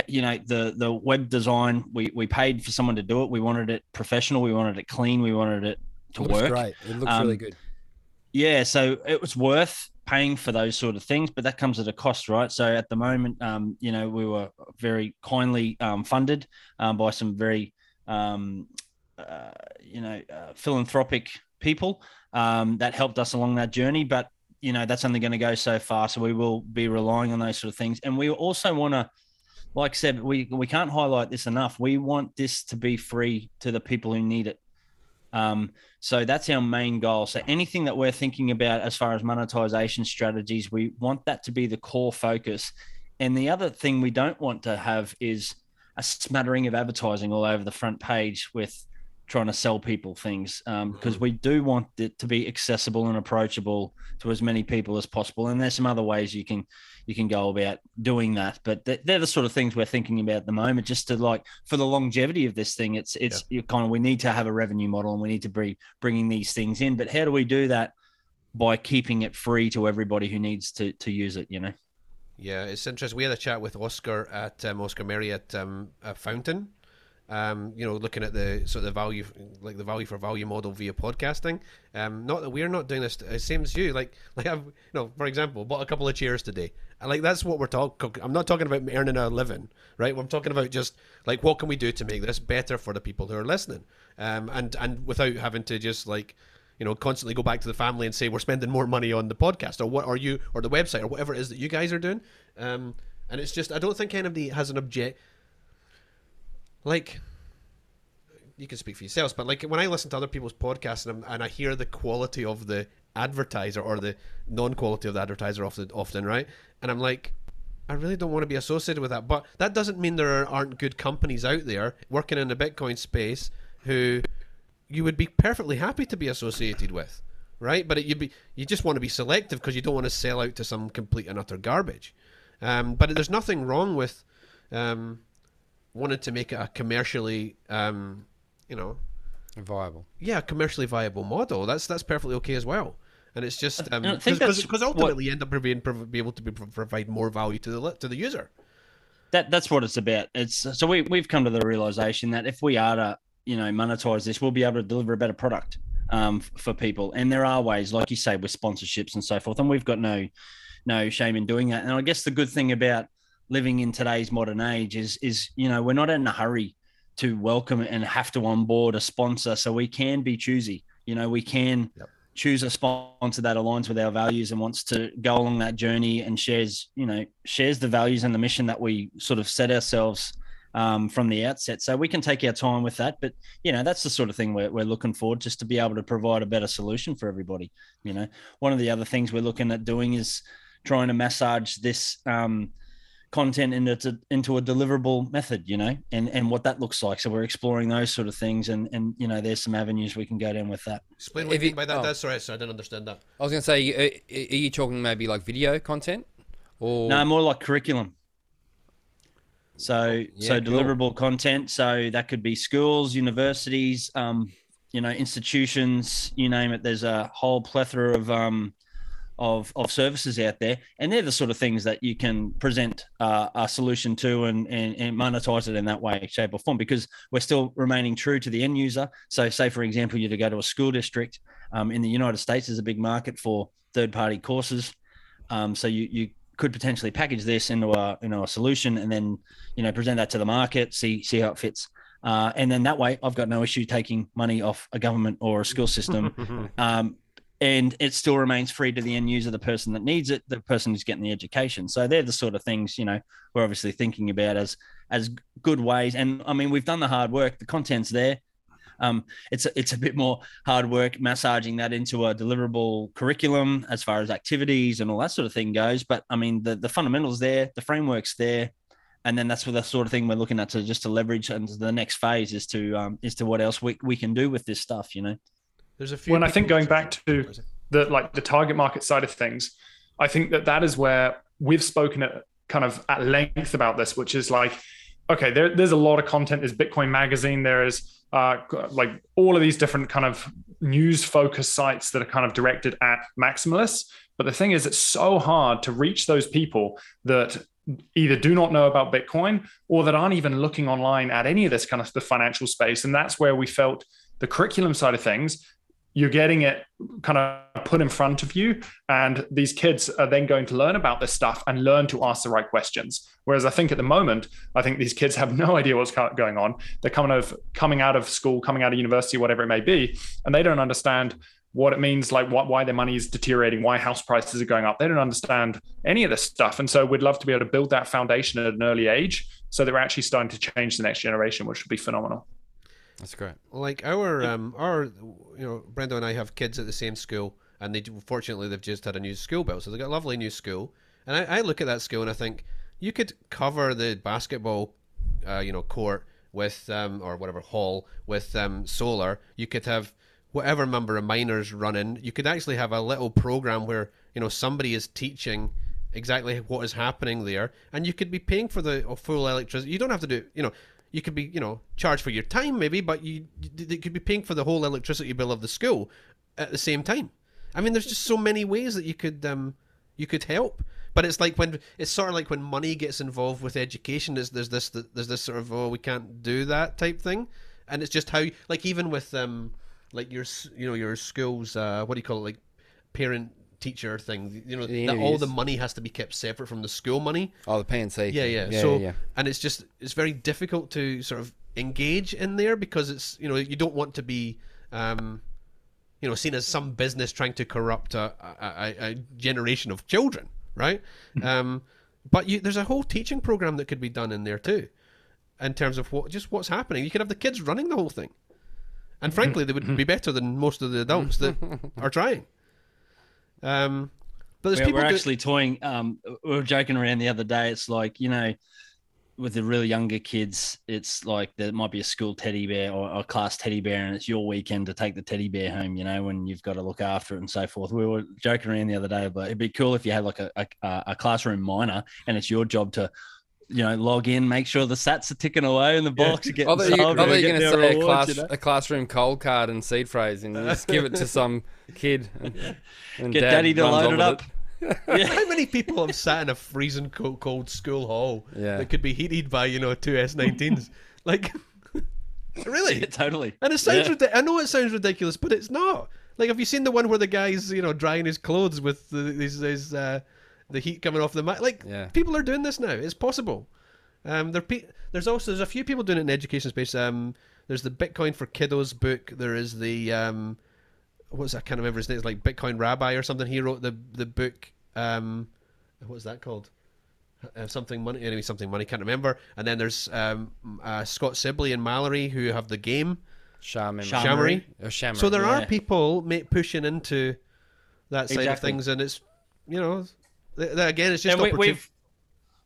you know the the web design we we paid for someone to do it we wanted it professional we wanted it clean we wanted it to it work great it looks um, really good yeah, so it was worth paying for those sort of things, but that comes at a cost, right? So at the moment, um, you know, we were very kindly um, funded um, by some very, um, uh, you know, uh, philanthropic people um, that helped us along that journey. But you know, that's only going to go so far. So we will be relying on those sort of things, and we also want to. Like I said, we, we can't highlight this enough. We want this to be free to the people who need it. Um, so that's our main goal. So anything that we're thinking about as far as monetization strategies, we want that to be the core focus. And the other thing we don't want to have is a smattering of advertising all over the front page with trying to sell people things because um, mm-hmm. we do want it to be accessible and approachable to as many people as possible and there's some other ways you can you can go about doing that. But they're the sort of things we're thinking about at the moment just to like for the longevity of this thing it's it's yeah. kind of we need to have a revenue model and we need to be bringing these things in. But how do we do that by keeping it free to everybody who needs to to use it you know? Yeah it's interesting. We had a chat with oscar at um, oscar Merry at um, Fountain um, you know, looking at the sort of the value, like the value for value model via podcasting. Um, not that we're not doing this, uh, same as you. Like, [LAUGHS] like I've, you know, for example, bought a couple of chairs today, like that's what we're talking. I'm not talking about earning a living, right? I'm talking about just like what can we do to make this better for the people who are listening, um, and and without having to just like you know, constantly go back to the family and say we're spending more money on the podcast or what are you or the website or whatever it is that you guys are doing. Um, and it's just I don't think anybody has an object like you can speak for yourselves, but like when I listen to other people's podcasts and, and i hear the quality of the advertiser or the non-quality of the advertiser often, often, right? And I'm like, I really don't want to be associated with that. But that doesn't mean there aren't good companies out there working in the Bitcoin space who you would be perfectly happy to be associated with, right? But it, you be you just want to be selective because you don't want to sell out to some complete and utter garbage. Um, but there's nothing wrong with um, wanted to make it a commercially, um, you know, viable. Yeah, commercially viable model. That's that's perfectly okay as well. And it's just because um, ultimately what, you end up being be able to be, provide more value to the to the user. That that's what it's about. It's so we we've come to the realization that if we are to you know monetize this, we'll be able to deliver a better product um, for people. And there are ways, like you say, with sponsorships and so forth. And we've got no no shame in doing that. And I guess the good thing about living in today's modern age is is you know we're not in a hurry to welcome and have to onboard a sponsor. So we can be choosy. You know we can yep. choose a sponsor that aligns with our values and wants to go along that journey and shares you know shares the values and the mission that we sort of set ourselves um, from the outset. So we can take our time with that. But you know that's the sort of thing we're, we're looking forward just to be able to provide a better solution for everybody you know. One of the other things we're looking at doing is trying to massage this um, content into into a deliverable method you know and and what that looks like. So we're exploring those sort of things and and you know there's some avenues we can go down with that. Explain what if you mean by that. oh. that's sorry so i didn't understand that. I was going to say are, are you talking maybe like video content or? No more like curriculum. So oh, yeah, so deliverable cool. content. So that could be schools universities um you know institutions you name it. There's a whole plethora of um of, of services out there. And they're the sort of things that you can present uh, a solution to and, and, and, monetize it in that way, shape, or form, because we're still remaining true to the end user. So, say, for example, you to go to a school district um, in the United States, there's a big market for third party courses. Um, so, you, you could potentially package this into a you know a solution and then you know present that to the market see see how it fits uh, and then that way I've got no issue taking money off a government or a school system [LAUGHS] um, and it still remains free to the end user, the person that needs it, the person who's getting the education. So they're the sort of things you know we're obviously thinking about as as good ways. And I mean, we've done the hard work. The content's there. Um, it's it's a bit more hard work massaging that into a deliverable curriculum as far as activities and all that sort of thing goes. But I mean, the the fundamentals there, the frameworks there, and then that's what the sort of thing we're looking at to just to leverage into the next phase is to um, is to what else we, we can do with this stuff, you know. There's a few. When I think going back to the like the target market side of things, I think that that is where we've spoken at kind of at length about this, which is like, okay, there, there's a lot of content. There's Bitcoin Magazine. There is uh, like all of these different kind of news focused sites that are kind of directed at maximalists. But the thing is, it's so hard to reach those people that either do not know about Bitcoin or that aren't even looking online at any of this kind of the financial space. And that's where we felt the curriculum side of things you're getting it kind of put in front of you. And these kids are then going to learn about this stuff and learn to ask the right questions. Whereas i think at the moment i think these kids have no idea what's going on. They're kind of coming out of school coming out of university whatever it may be and they don't understand what it means like what, why their money is deteriorating why house prices are going up. They don't understand any of this stuff. And so we'd love to be able to build that foundation at an early age so that we're actually starting to change the next generation which would be phenomenal that's great. Like our um our you know Brendo and I have kids at the same school, and they fortunately they've just had a new school built, so they've got a lovely new school. And I, I look at that school and I think you could cover the basketball, uh, you know, court with um or whatever hall with um solar. You could have whatever number of miners running. You could actually have a little program where you know somebody is teaching exactly what is happening there, and you could be paying for the full electricity. You don't have to do, you know, you could be, you know, charged for your time maybe, but you they could be paying for the whole electricity bill of the school at the same time. I mean, there's just so many ways that you could um you could help. But it's like when it's sort of like when money gets involved with education. There's there's this there's this sort of oh we can't do that type thing, and it's just how like even with um like your you know your school's uh what do you call it like parent teacher thing. You know, that all the money has to be kept separate from the school money. Oh, the P&C. Yeah, yeah. yeah so, yeah, yeah. and it's just it's very difficult to sort of engage in there because it's you know you don't want to be um, you know seen as some business trying to corrupt a, a, a generation of children, right? Hmm. um, but you, there's a whole teaching program that could be done in there too, in terms of what just what's happening. You could have the kids running the whole thing, and frankly, they would be better than most of the adults that [LAUGHS] are trying. Um, but there's we're, people we're do- actually toying. Um, we were joking around the other day. It's like you know, with the really younger kids, it's like there might be a school teddy bear or a class teddy bear, and it's your weekend to take the teddy bear home. You know, when you've got to look after it and so forth. We were joking around the other day, but it'd be cool if you had like a a, a classroom miner, and it's your job to you know, log in, make sure the sats are ticking away in the box. Yeah. I thought you, are going to say a, class, you know? a classroom cold card and seed phrase and just give it to some kid. [LAUGHS] And, and Get daddy to load it up. It. yeah. How many people have sat in a freezing cold, cold school hall yeah. that could be heated by, you know, two S19s? [LAUGHS] like, [LAUGHS] really? Yeah, totally. And it sounds yeah. I know it sounds ridiculous, but it's not. Like, have you seen the one where the guy's, you know, drying his clothes with the, his, his uh, the heat coming off the mat. Like yeah. people are doing this now. It's possible. Um, there pe- there's also there's a few people doing it in education space. Um, there's the Bitcoin for Kiddos book. There is the um, what's I can't remember his name. It's like Bitcoin Rabbi or something. He wrote the the book. Um, what's that called? Uh, something money anyway something money can't remember and then there's um, uh, Scott Sibley and Mallory who have the game Shaman. Shamory. Oh. So there yeah. are people pushing into that side exactly. of things, and it's you know again, it's just we, we've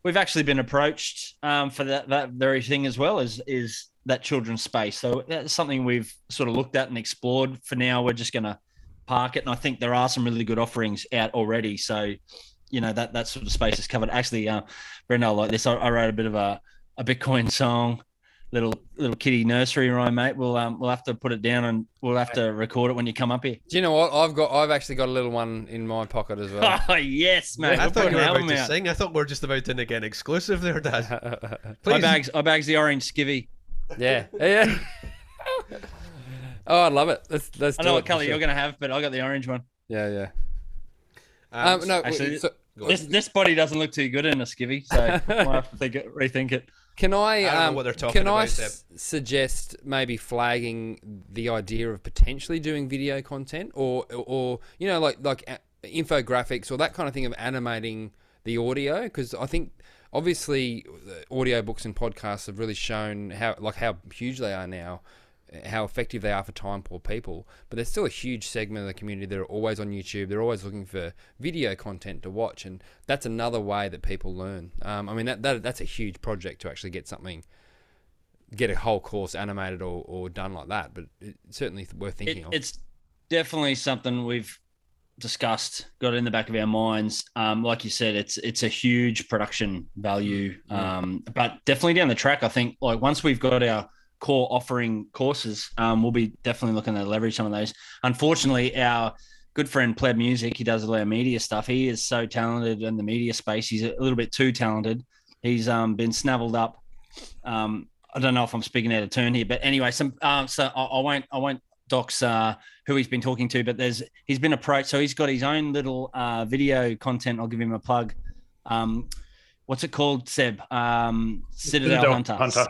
we've actually been approached um, for that that very thing as well as is that children's space. So that's something we've sort of looked at and explored. For now, we're just going to park it, and I think there are some really good offerings out already. So you know that that sort of space is covered. Actually, uh, Brendo, like this, I, I wrote a bit of a a Bitcoin song little little kitty nursery rhyme, mate. We'll um we'll have to put it down and we'll have to record it when you come up here. Do you know what? I've got I've actually got a little one in my pocket as well. oh [LAUGHS] yes, mate. I thought you were about to out. sing. I thought we are just about to get exclusive there, Dad. [LAUGHS] Please. I bags I bags the orange skivvy. Yeah, yeah. [LAUGHS] oh, I love it. Let's let's. I know what color sure. you're gonna have, but I got the orange one. Yeah, yeah. Um, um, no, actually, so, this this body doesn't look too good in a skivvy, so I have to think it, rethink it. Can I? I um, what they're talking can about, I s- suggest maybe flagging the idea of potentially doing video content, or or you know like like infographics or that kind of thing of animating the audio? Because I think obviously audio books and podcasts have really shown how like how huge they are now how effective they are for time poor people. But there's still a huge segment of the community that are always on YouTube. They're always looking for video content to watch, and that's another way that people learn. Um, I mean, that, that that's a huge project to actually get something, get a whole course animated or, or done like that. But it's certainly worth thinking it, of. It's definitely something we've discussed, got it in the back of our minds. Um, like you said, it's it's a huge production value, mm. um, but definitely down the track, I think like once we've got our core offering courses, um, we'll be definitely looking to leverage some of those. Unfortunately, our good friend Pleb Music, he does a lot of media stuff. He is so talented in the media space. He's a little bit too talented. He's um, been snaveled up. Um, I don't know if I'm speaking out of turn here, but anyway, some um, so I, I, won't I won't dox uh, who he's been talking to, but there's he's been approached. So he's got his own little uh, video content. I'll give him a plug. Um, what's it called, Seb? Um, Citadel, Citadel Hunter. Hunter.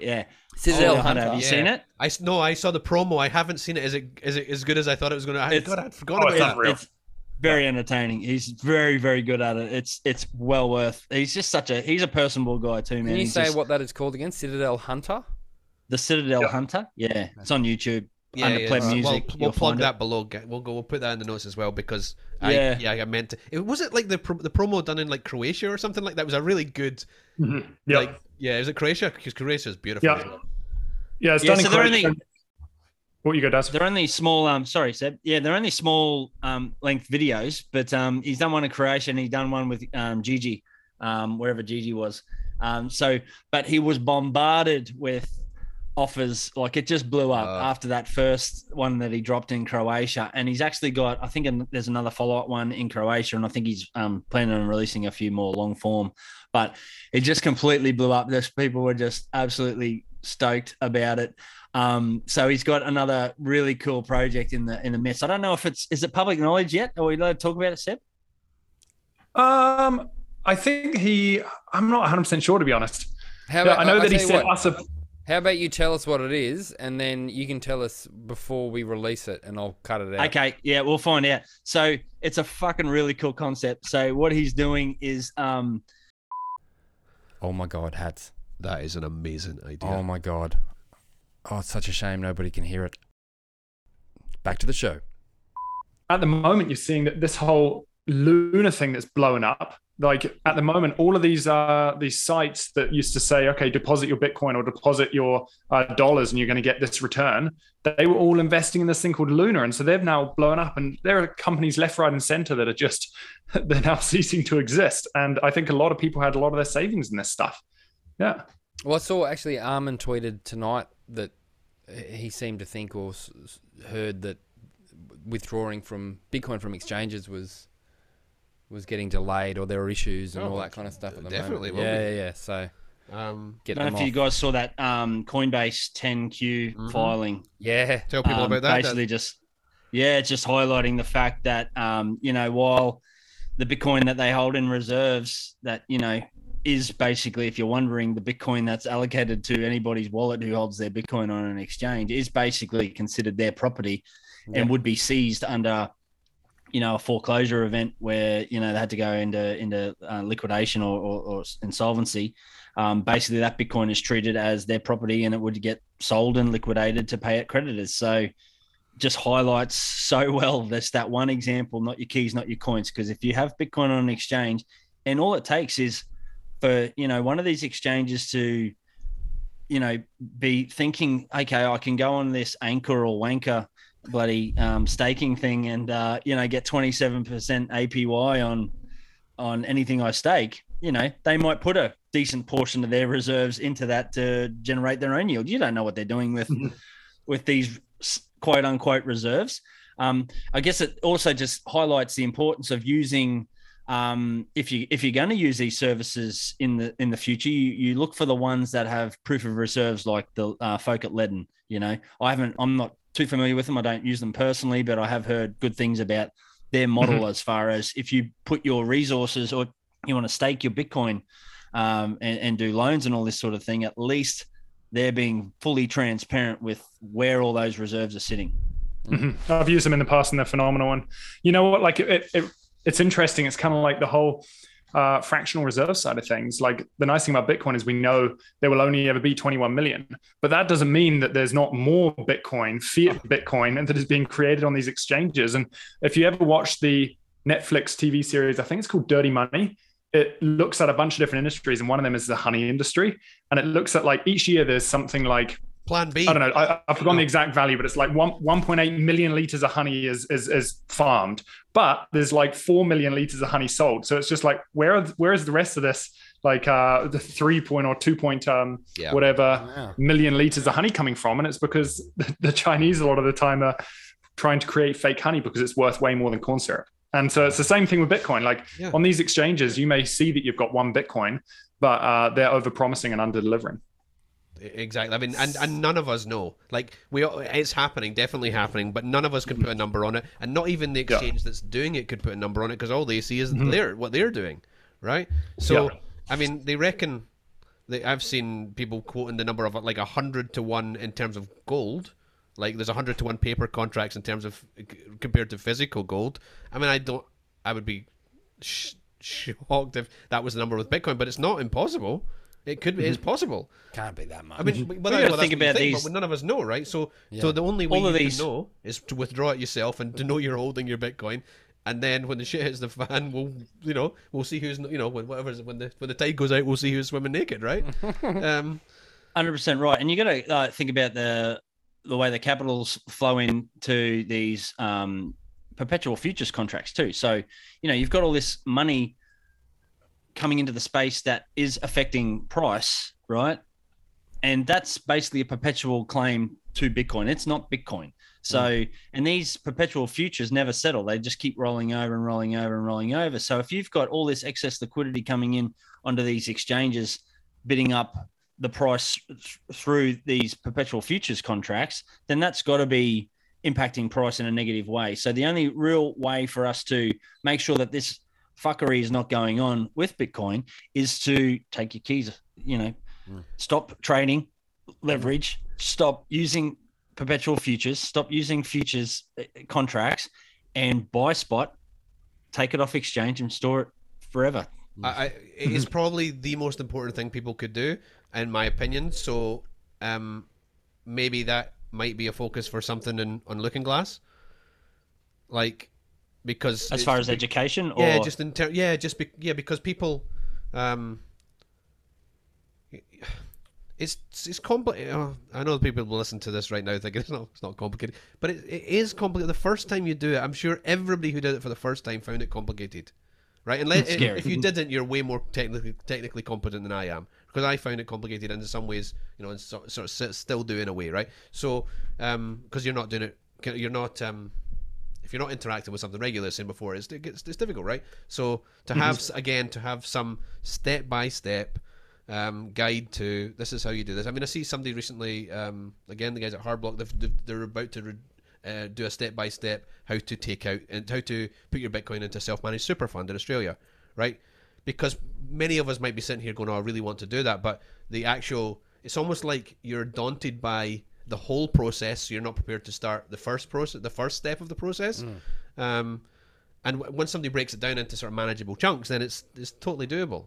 Yeah. Citadel Citadel Hunter. Have you Yeah. seen I no, I saw the promo. I haven't seen it. Is it is it as good as I thought it was going to? It's- God, I'd forgot Oh, about it's that. It's very entertaining. He's very, very good at it. It's it's well worth. He's just such a he's a personable guy too, man. Can you He's say just- what that is called again? Citadel Hunter. the Citadel Yeah. Hunter? Yeah, it's on YouTube. Yeah, under yeah, Pleb so Music. We'll, you'll we'll plug find it. that below. We'll go. We'll put that in the notes as well because Yeah. I, yeah, I meant to. It was it like the pro- the promo done in like Croatia or something like that. It was a really good. Mhm. Yeah, Like, yeah, is it Croatia? Because Croatia is beautiful. Yeah. as well. yeah, it's Yeah, done in so they're Croatia. only- What you go, Daz? They're only small. Um, sorry, Seb. Yeah, they're only small um length videos, but um, he's done one in Croatia and he's done one with um Gigi, um, wherever Gigi was. Um, so, but he was bombarded with offers. Like it just blew up Uh. after that first one that he dropped in Croatia, and he's actually got. I think an- there's another follow up one in Croatia, and I think he's um planning on releasing a few more long form. But it just completely blew up. There's people were just absolutely stoked about it. Um, so he's got another really cool project in the in the midst. I don't know if it's is it public knowledge yet? Are we allowed to talk about it, Seb? Um, I think he. I'm not 100 percent sure to be honest. How Yeah, about, I know I'll that he tell you sent what, us a. How about you tell us what it is, and then you can tell us before we release it, and I'll cut it out. Okay, yeah, we'll find out. So it's a fucking really cool concept. So what he's doing is um Oh my god, hats. That is an amazing idea. Oh my god. Oh, it's such a shame nobody can hear it. Back to the show. At the moment, you're seeing that this whole Luna thing that's blown up. Like at the moment, all of these uh these sites that used to say, okay, deposit your Bitcoin or deposit your uh, dollars, and you're going to get this return. They were all investing in this thing called Luna, and so they've now blown up. And there are companies left, right, and center that are just [LAUGHS] they're now [LAUGHS] ceasing to exist. And I think a lot of people had a lot of their savings in this stuff. Yeah. Well, I saw actually Armin tweeted tonight that he seemed to think or heard that withdrawing from Bitcoin from exchanges was was getting delayed or there were issues and Oh, all that kind of stuff at the definitely moment. will Yeah, be. yeah, yeah. So Um, get I don't know if you guys saw that um Coinbase 10Q Mhm. filing. Yeah. tell people Um, about that. Basically, just yeah, it's just highlighting the fact that um, you know while the Bitcoin that they hold in reserves that you know is basically, if you're wondering, the Bitcoin that's allocated to anybody's wallet who holds their Bitcoin on an exchange is basically considered their property Yeah. and would be seized under you know a foreclosure event where you know they had to go into into uh, liquidation or, or, or insolvency um, basically that bitcoin is treated as their property and it would get sold and liquidated to pay it creditors. So just highlights so [LAUGHS] well that's that one example not your keys not your coins because if you have bitcoin on an exchange and all it takes is for you know one of these exchanges to you know be thinking okay i can go on this anchor or wanker bloody um, staking thing and uh, you know get 27% APY on on anything I stake, you know, they might put a decent portion of their reserves into that to generate their own yield. You don't know what they're doing with Mhm. with these quote unquote reserves. Um, I guess it also just highlights the importance of using um, if you if you're going to use these services in the in the future, you, you look for the ones that have proof of reserves, like the uh, folk at Ledn. You know, I haven't, I'm not too familiar with them. I don't use them personally, but I have heard good things about their model as far as if you put your resources or you want to stake your Bitcoin um, and, and do loans and all this sort of thing, at least they're being fully transparent with where all those reserves are sitting. Mhm. I've used them in the past and they're phenomenal. And you know what? Like it, it it's interesting. It's kind of like the whole uh, fractional reserve side of things. Like the nice thing about Bitcoin is we know there will only ever be 21 million, but that doesn't mean that there's not more Bitcoin, fiat Bitcoin, and that is being created on these exchanges. And if you ever watch the Netflix TV series, I think it's called Dirty Money. It looks at a bunch of different industries, and one of them is the honey industry. And it looks at like each year there's something like Plan B. I don't know. I, I've forgotten the exact value, but it's like one 1.8 million liters of honey is, is is farmed, but there's like four million liters of honey sold. So it's just like where are, where is the rest of this? Like uh, the three point or two point um Yeah. whatever Wow. million liters of honey coming from, and it's because the, the Chinese a lot of the time are trying to create fake honey because it's worth way more than corn syrup. And so it's the same thing with Bitcoin. Like Yeah. on these exchanges, you may see that you've got one Bitcoin, but uh, they're over promising and under delivering. Exactly. I mean, and, and none of us know. Like we, it's happening, definitely happening, but none of us can put a number on it, and not even the exchange yeah. that's doing it could put a number on it because all they see is mm-hmm. their what they're doing, right? So, yeah. I mean, they reckon. They, I've seen people quoting the number of like a hundred to one in terms of gold. Like there's a hundred to one paper contracts in terms of compared to physical gold. I mean, I don't. I would be sh- shocked if that was the number with Bitcoin, but it's not impossible. It could be. It's mm-hmm. possible. Can't be that much. I mean, but well, think about think, these. But none of us know, right? So, yeah. so the only way you these... can know is to withdraw it yourself and to know you're holding your Bitcoin. And then when the shit hits the fan, we'll you know we'll see who's you know when whatever's when the when the tide goes out, we'll see who's swimming naked, right? [LAUGHS] um, hundred percent right. And you got to uh, think about the the way the capitals flow into these um, perpetual futures contracts too. So you know you've got all this money coming into the space that is affecting price, right? And that's basically a perpetual claim to Bitcoin. It's not Bitcoin. So, mm. and these perpetual futures never settle. They just keep rolling over and rolling over and rolling over. So, if you've got all this excess liquidity coming in onto these exchanges, bidding up the price through these perpetual futures contracts, then that's got to be impacting price in a negative way. So, the only real way for us to make sure that this fuckery is not going on with Bitcoin is to take your keys, you know, mm. stop trading, leverage, stop using perpetual futures, stop using futures uh, contracts and buy spot, take it off exchange and store it forever. I, it is probably the most important thing people could do, in my opinion. So, um, maybe that might be a focus for something in on Looking Glass. Like, because as far as education, or... yeah, just in ter- yeah, just be- yeah, because people, um, it's it's complicated. Oh, I know people will listen to this right now thinking it's not it's not complicated, but it, it is complicated. The first time you do it, I'm sure everybody who did it for the first time found it complicated, right? And [LAUGHS] if, if you didn't, you're way more technically technically competent than I am because I found it complicated and in some ways, you know, and sort, sort of still do in a way, right? So, um, because you're not doing it, you're not um if you're not interacting with something regular, seen before, it's, it's, it's difficult, right? So to have mm-hmm. again to have some step by step guide to this is how you do this. I mean, I see somebody recently, um, again, the guys at Hardblock, they've, they're about to uh, do a step by step how to take out and how to put your Bitcoin into self managed super fund in Australia, right? Because many of us might be sitting here going, "Oh, I really want to do that," but the actual it's almost like you're daunted by the whole process. So you're not prepared to start the first process, the first step of the process. Mm. Um, and w- when somebody breaks it down into sort of manageable chunks, then it's it's totally doable.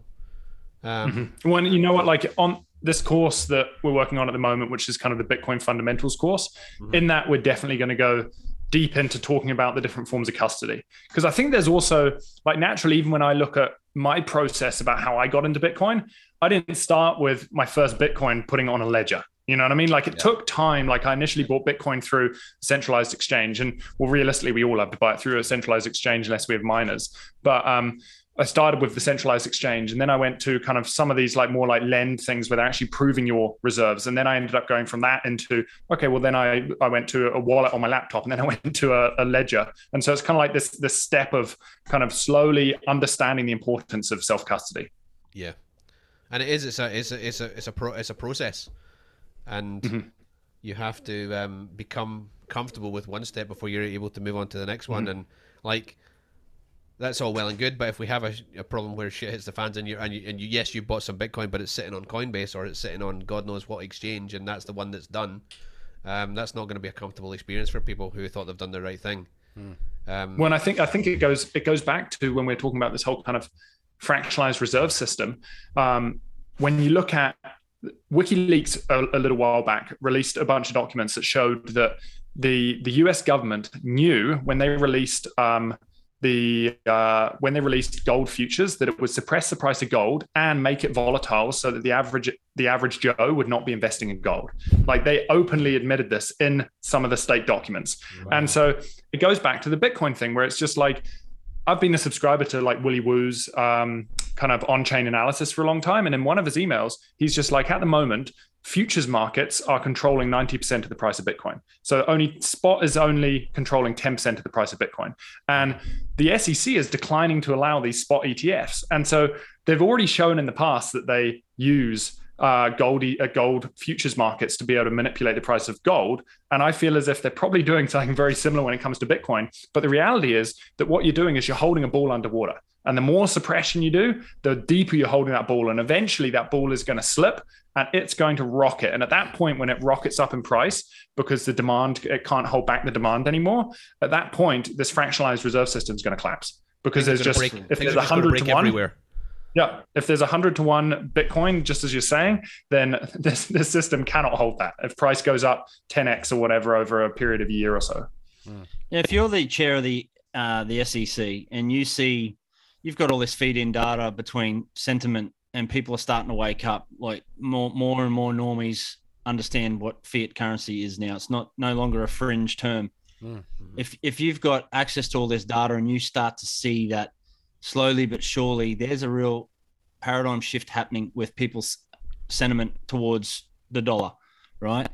Um, mm-hmm. When you know what, like on this course that we're working on at the moment, which is kind of the Bitcoin fundamentals course, mm-hmm. in that we're definitely going to go deep into talking about the different forms of custody because I think there's also like naturally, even when I look at my process about how I got into Bitcoin, I didn't start with my first Bitcoin putting on a ledger. You know what I mean? Like it yeah. took time. Like I initially bought Bitcoin through centralized exchange, and well, realistically, we all have to buy it through a centralized exchange unless we have miners. But um, I started with the centralized exchange, and then I went to kind of some of these like more like Ledn things where they're actually proving your reserves, and then I ended up going from that into okay, well then I I went to a wallet on my laptop, and then I [LAUGHS] went to a, a ledger, and so it's kind of like this this step of kind of slowly understanding the importance of self custody. Yeah, and it is it's a it's a it's a it's a pro it's a process and mm-hmm. you have to um, become comfortable with one step before you're able to move on to the next one. Mm-hmm. And like that's all well and good, but if we have a, a problem where shit hits the fans and you and you and you yes you bought some Bitcoin, but it's sitting on Coinbase or it's sitting on God knows what exchange, and that's the one that's done. Um, that's not going to be a comfortable experience for people who thought they've done the right thing. Mm. Um, when I think I think it goes it goes back to when we're talking about this whole kind of fractionalized reserve system. Um, when you look at WikiLeaks a, a, little while back released a bunch of documents that showed that the the U.S. government knew when they released um, the uh, when they released gold futures that it would suppress the price of gold and make it volatile so that the average the average Joe would not be investing in gold. Like they openly admitted this in some of the state documents, wow. and so it goes back to the Bitcoin thing where it's just like I've been a subscriber to like Willy Woo's um, kind of on-chain analysis for a long time, and in one of his emails, he's just like, at the moment, futures markets are controlling 90% of the price of Bitcoin. So only spot is only controlling 10% of the price of Bitcoin. And the SEC is declining to allow these spot ETFs. And so they've already shown in the past that they use uh, gold uh, gold futures markets to be able to manipulate the price of gold, and I feel as if they're probably doing [LAUGHS] something very similar when it comes to Bitcoin. But the reality is that what you're doing is you're holding a ball underwater. And the more suppression you do, the deeper you're holding that ball. And eventually that ball is going to slip and it's going to rocket. And at that point, when it rockets up in price because the demand, it can't hold back the demand anymore, at that point, this fractionalized reserve system is going to collapse because there's just, break, if there's a hundred to one, everywhere. Yeah, if there's a hundred to one Bitcoin, just as you're saying, then [LAUGHS] this this system cannot hold that. If price goes up 10x or whatever over a period of a year or so. Yeah, if you're the chair of the uh, the SEC and you see you've got all this feed in data between sentiment and people are starting to wake up, like more more and more normies understand what fiat currency is now. It's not no longer a fringe term. Mm-hmm. If if you've got access to all this data and you start to see that slowly but surely there's a real paradigm shift happening with people's sentiment towards the dollar, right?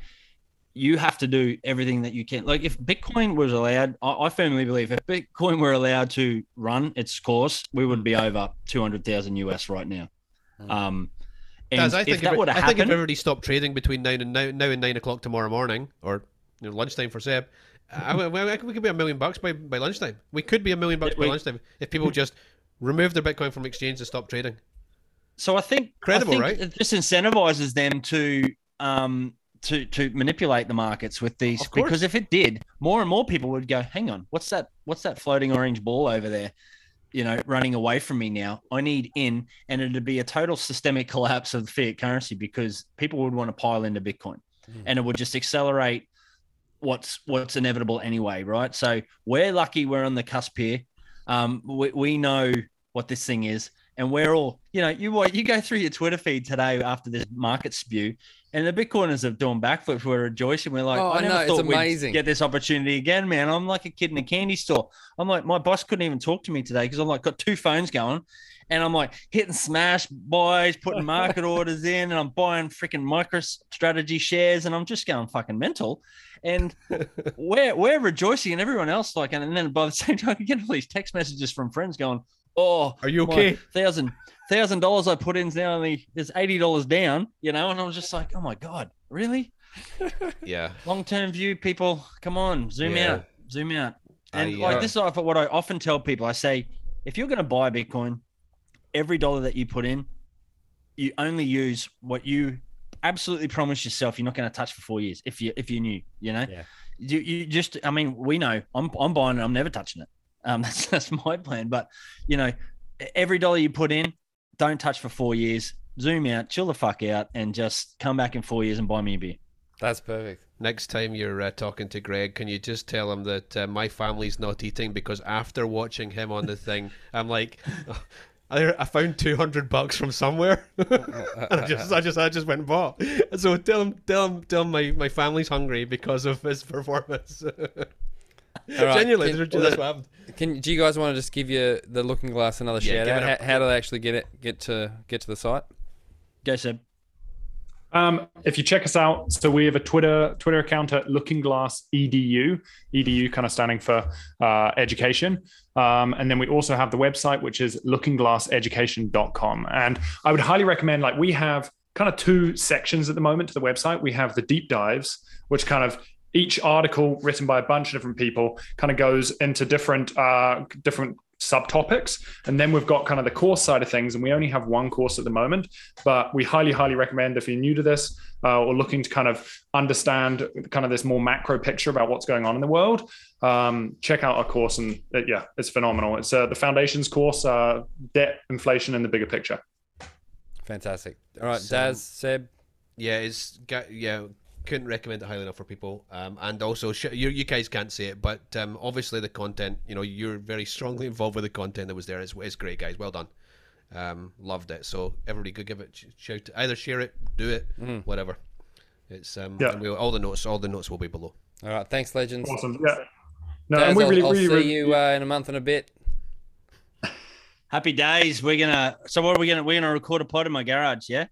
You have to do everything that you can. Like if Bitcoin was allowed, I, I firmly believe if Bitcoin were allowed to run its course, we would be over two hundred thousand US right now. Hmm. Um, Daz, I think if, if I think if everybody stopped trading between nine and now, now and nine o'clock tomorrow morning, or you know, lunchtime for Seb, I, I, we could be a million bucks by, by lunchtime. We could be a million bucks by we, lunchtime if people just remove their Bitcoin from exchange and stop trading. So I think credible, I think right? It just incentivizes them to um to to manipulate the markets with these because if it did, more and more people would go, "Hang on, what's that? What's that floating orange ball over there?" You know, running away from me now. I need in, and it'd be a total systemic collapse of the fiat currency because people would want to pile into Bitcoin, mm. and it would just accelerate what's what's inevitable anyway, right? So we're lucky we're on the cusp here. Um, we, we know what this thing is. And we're all, you know, you you go through your Twitter feed today after this market spew, and the Bitcoiners have doing backflips. We're rejoicing. We're like, oh, I never know, thought it's amazing. we'd get this opportunity again, man. I'm like a kid in a candy store. I'm like, my boss couldn't even talk to me today because I'm like got two phones going, and I'm like hitting smash buys, putting market [LAUGHS] orders in, and I'm buying freaking MicroStrategy shares, and I'm just going fucking mental. And [LAUGHS] we're we're rejoicing, and everyone else like, and then by the same [LAUGHS] time, I get all these text messages from friends going, "Oh, are you okay? Thousand thousand dollars I put in is now only is eighty dollars down." You know, and I was just like, "Oh my god, really?" [LAUGHS] yeah. Long term view, people. Come on, zoom yeah. out, zoom out. And like uh, this is what I often tell people. I say, if you're going to buy Bitcoin, every dollar that you put in, you only use what you absolutely promise yourself you're not going to touch for four years if you if you knew, you know. Yeah. You, you just, I mean, we know I'm I'm buying it. I'm never touching it. Um, [LAUGHS] that's that's my plan. But you know, every dollar you put in, don't touch for four years. Zoom out, chill the fuck out, and just come back in four years and buy me a beer. That's perfect. Next time you're uh, talking to Greg, can you just tell him that uh, my family's not eating because after watching him on the thing, I'm like, [LAUGHS] I, I found two hundred bucks from somewhere. [LAUGHS] and I just I just I just went and bought. So tell him tell him tell him my, my family's hungry because of his performance. Right. Genuinely, can, that's what happened. Can do you guys want to just give you the Looking Glass another yeah, shout out? How, how, do they actually get it get to get to the site? Go Seb. Um, if you check us out, so we have a Twitter Twitter account at Looking Glass Edu, Edu kind of standing for uh, education, um, and then we also have the website which is lookingglasseducation.com. And I would highly recommend, like we have kind of two sections at the moment to the website. We have the deep dives, which kind of each article written by a bunch of different people kind of goes into different uh, different subtopics. And then we've got kind of the course side of things, and we only have one course at the moment. But we highly, highly recommend if you're new to this uh, or looking to kind of understand kind of this more macro picture about what's going on in the world, um, check out our course. And it, yeah, it's phenomenal. It's uh, the foundations course, uh, debt, inflation, and the bigger picture. Fantastic. All right, Daz, Seb. Yeah, it's yeah couldn't recommend it highly enough for people. Um, and also, sh- you, you guys can't see it, but um, obviously the content, you know, you're very strongly involved with the content that was there. It's, it's great, guys. Well done. Um, loved it. So everybody could give it shout. Either share it, do it, mm. whatever. It's um, yeah. We'll, all the notes, all the notes will be below. All right, thanks, legends. Awesome. Yeah. No, Daz, we really, I'll, I'll really, see really, you uh, in a month and a bit. Happy days. We're gonna. So what are we gonna? We're gonna record a pod in my garage. Yeah.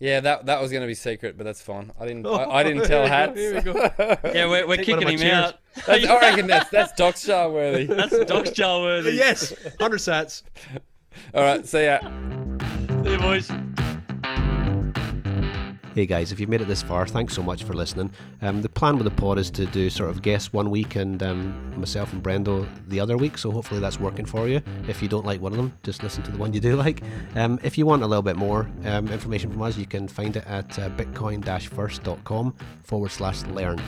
Yeah, that that was gonna be secret, but that's fine. I didn't. I, I didn't [LAUGHS] tell Hats. [LAUGHS] yeah, we're, we're kicking him out. [LAUGHS] That's, I reckon that's that's Doxjar worthy. That's Doxjar worthy. yes, hundred sats. All right, see ya. See you, boys. Hey guys, if you've made it this far, thanks so much for listening. Um, the plan with the pod is to do sort of guests one week and um, myself and Brendo the other week, so hopefully that's working for you. If you don't like one of them, just listen to the one you do [LAUGHS] like. Um, if you want a little bit more um, information from us, you can find it at uh, bitcoin-first.com forward slash learn.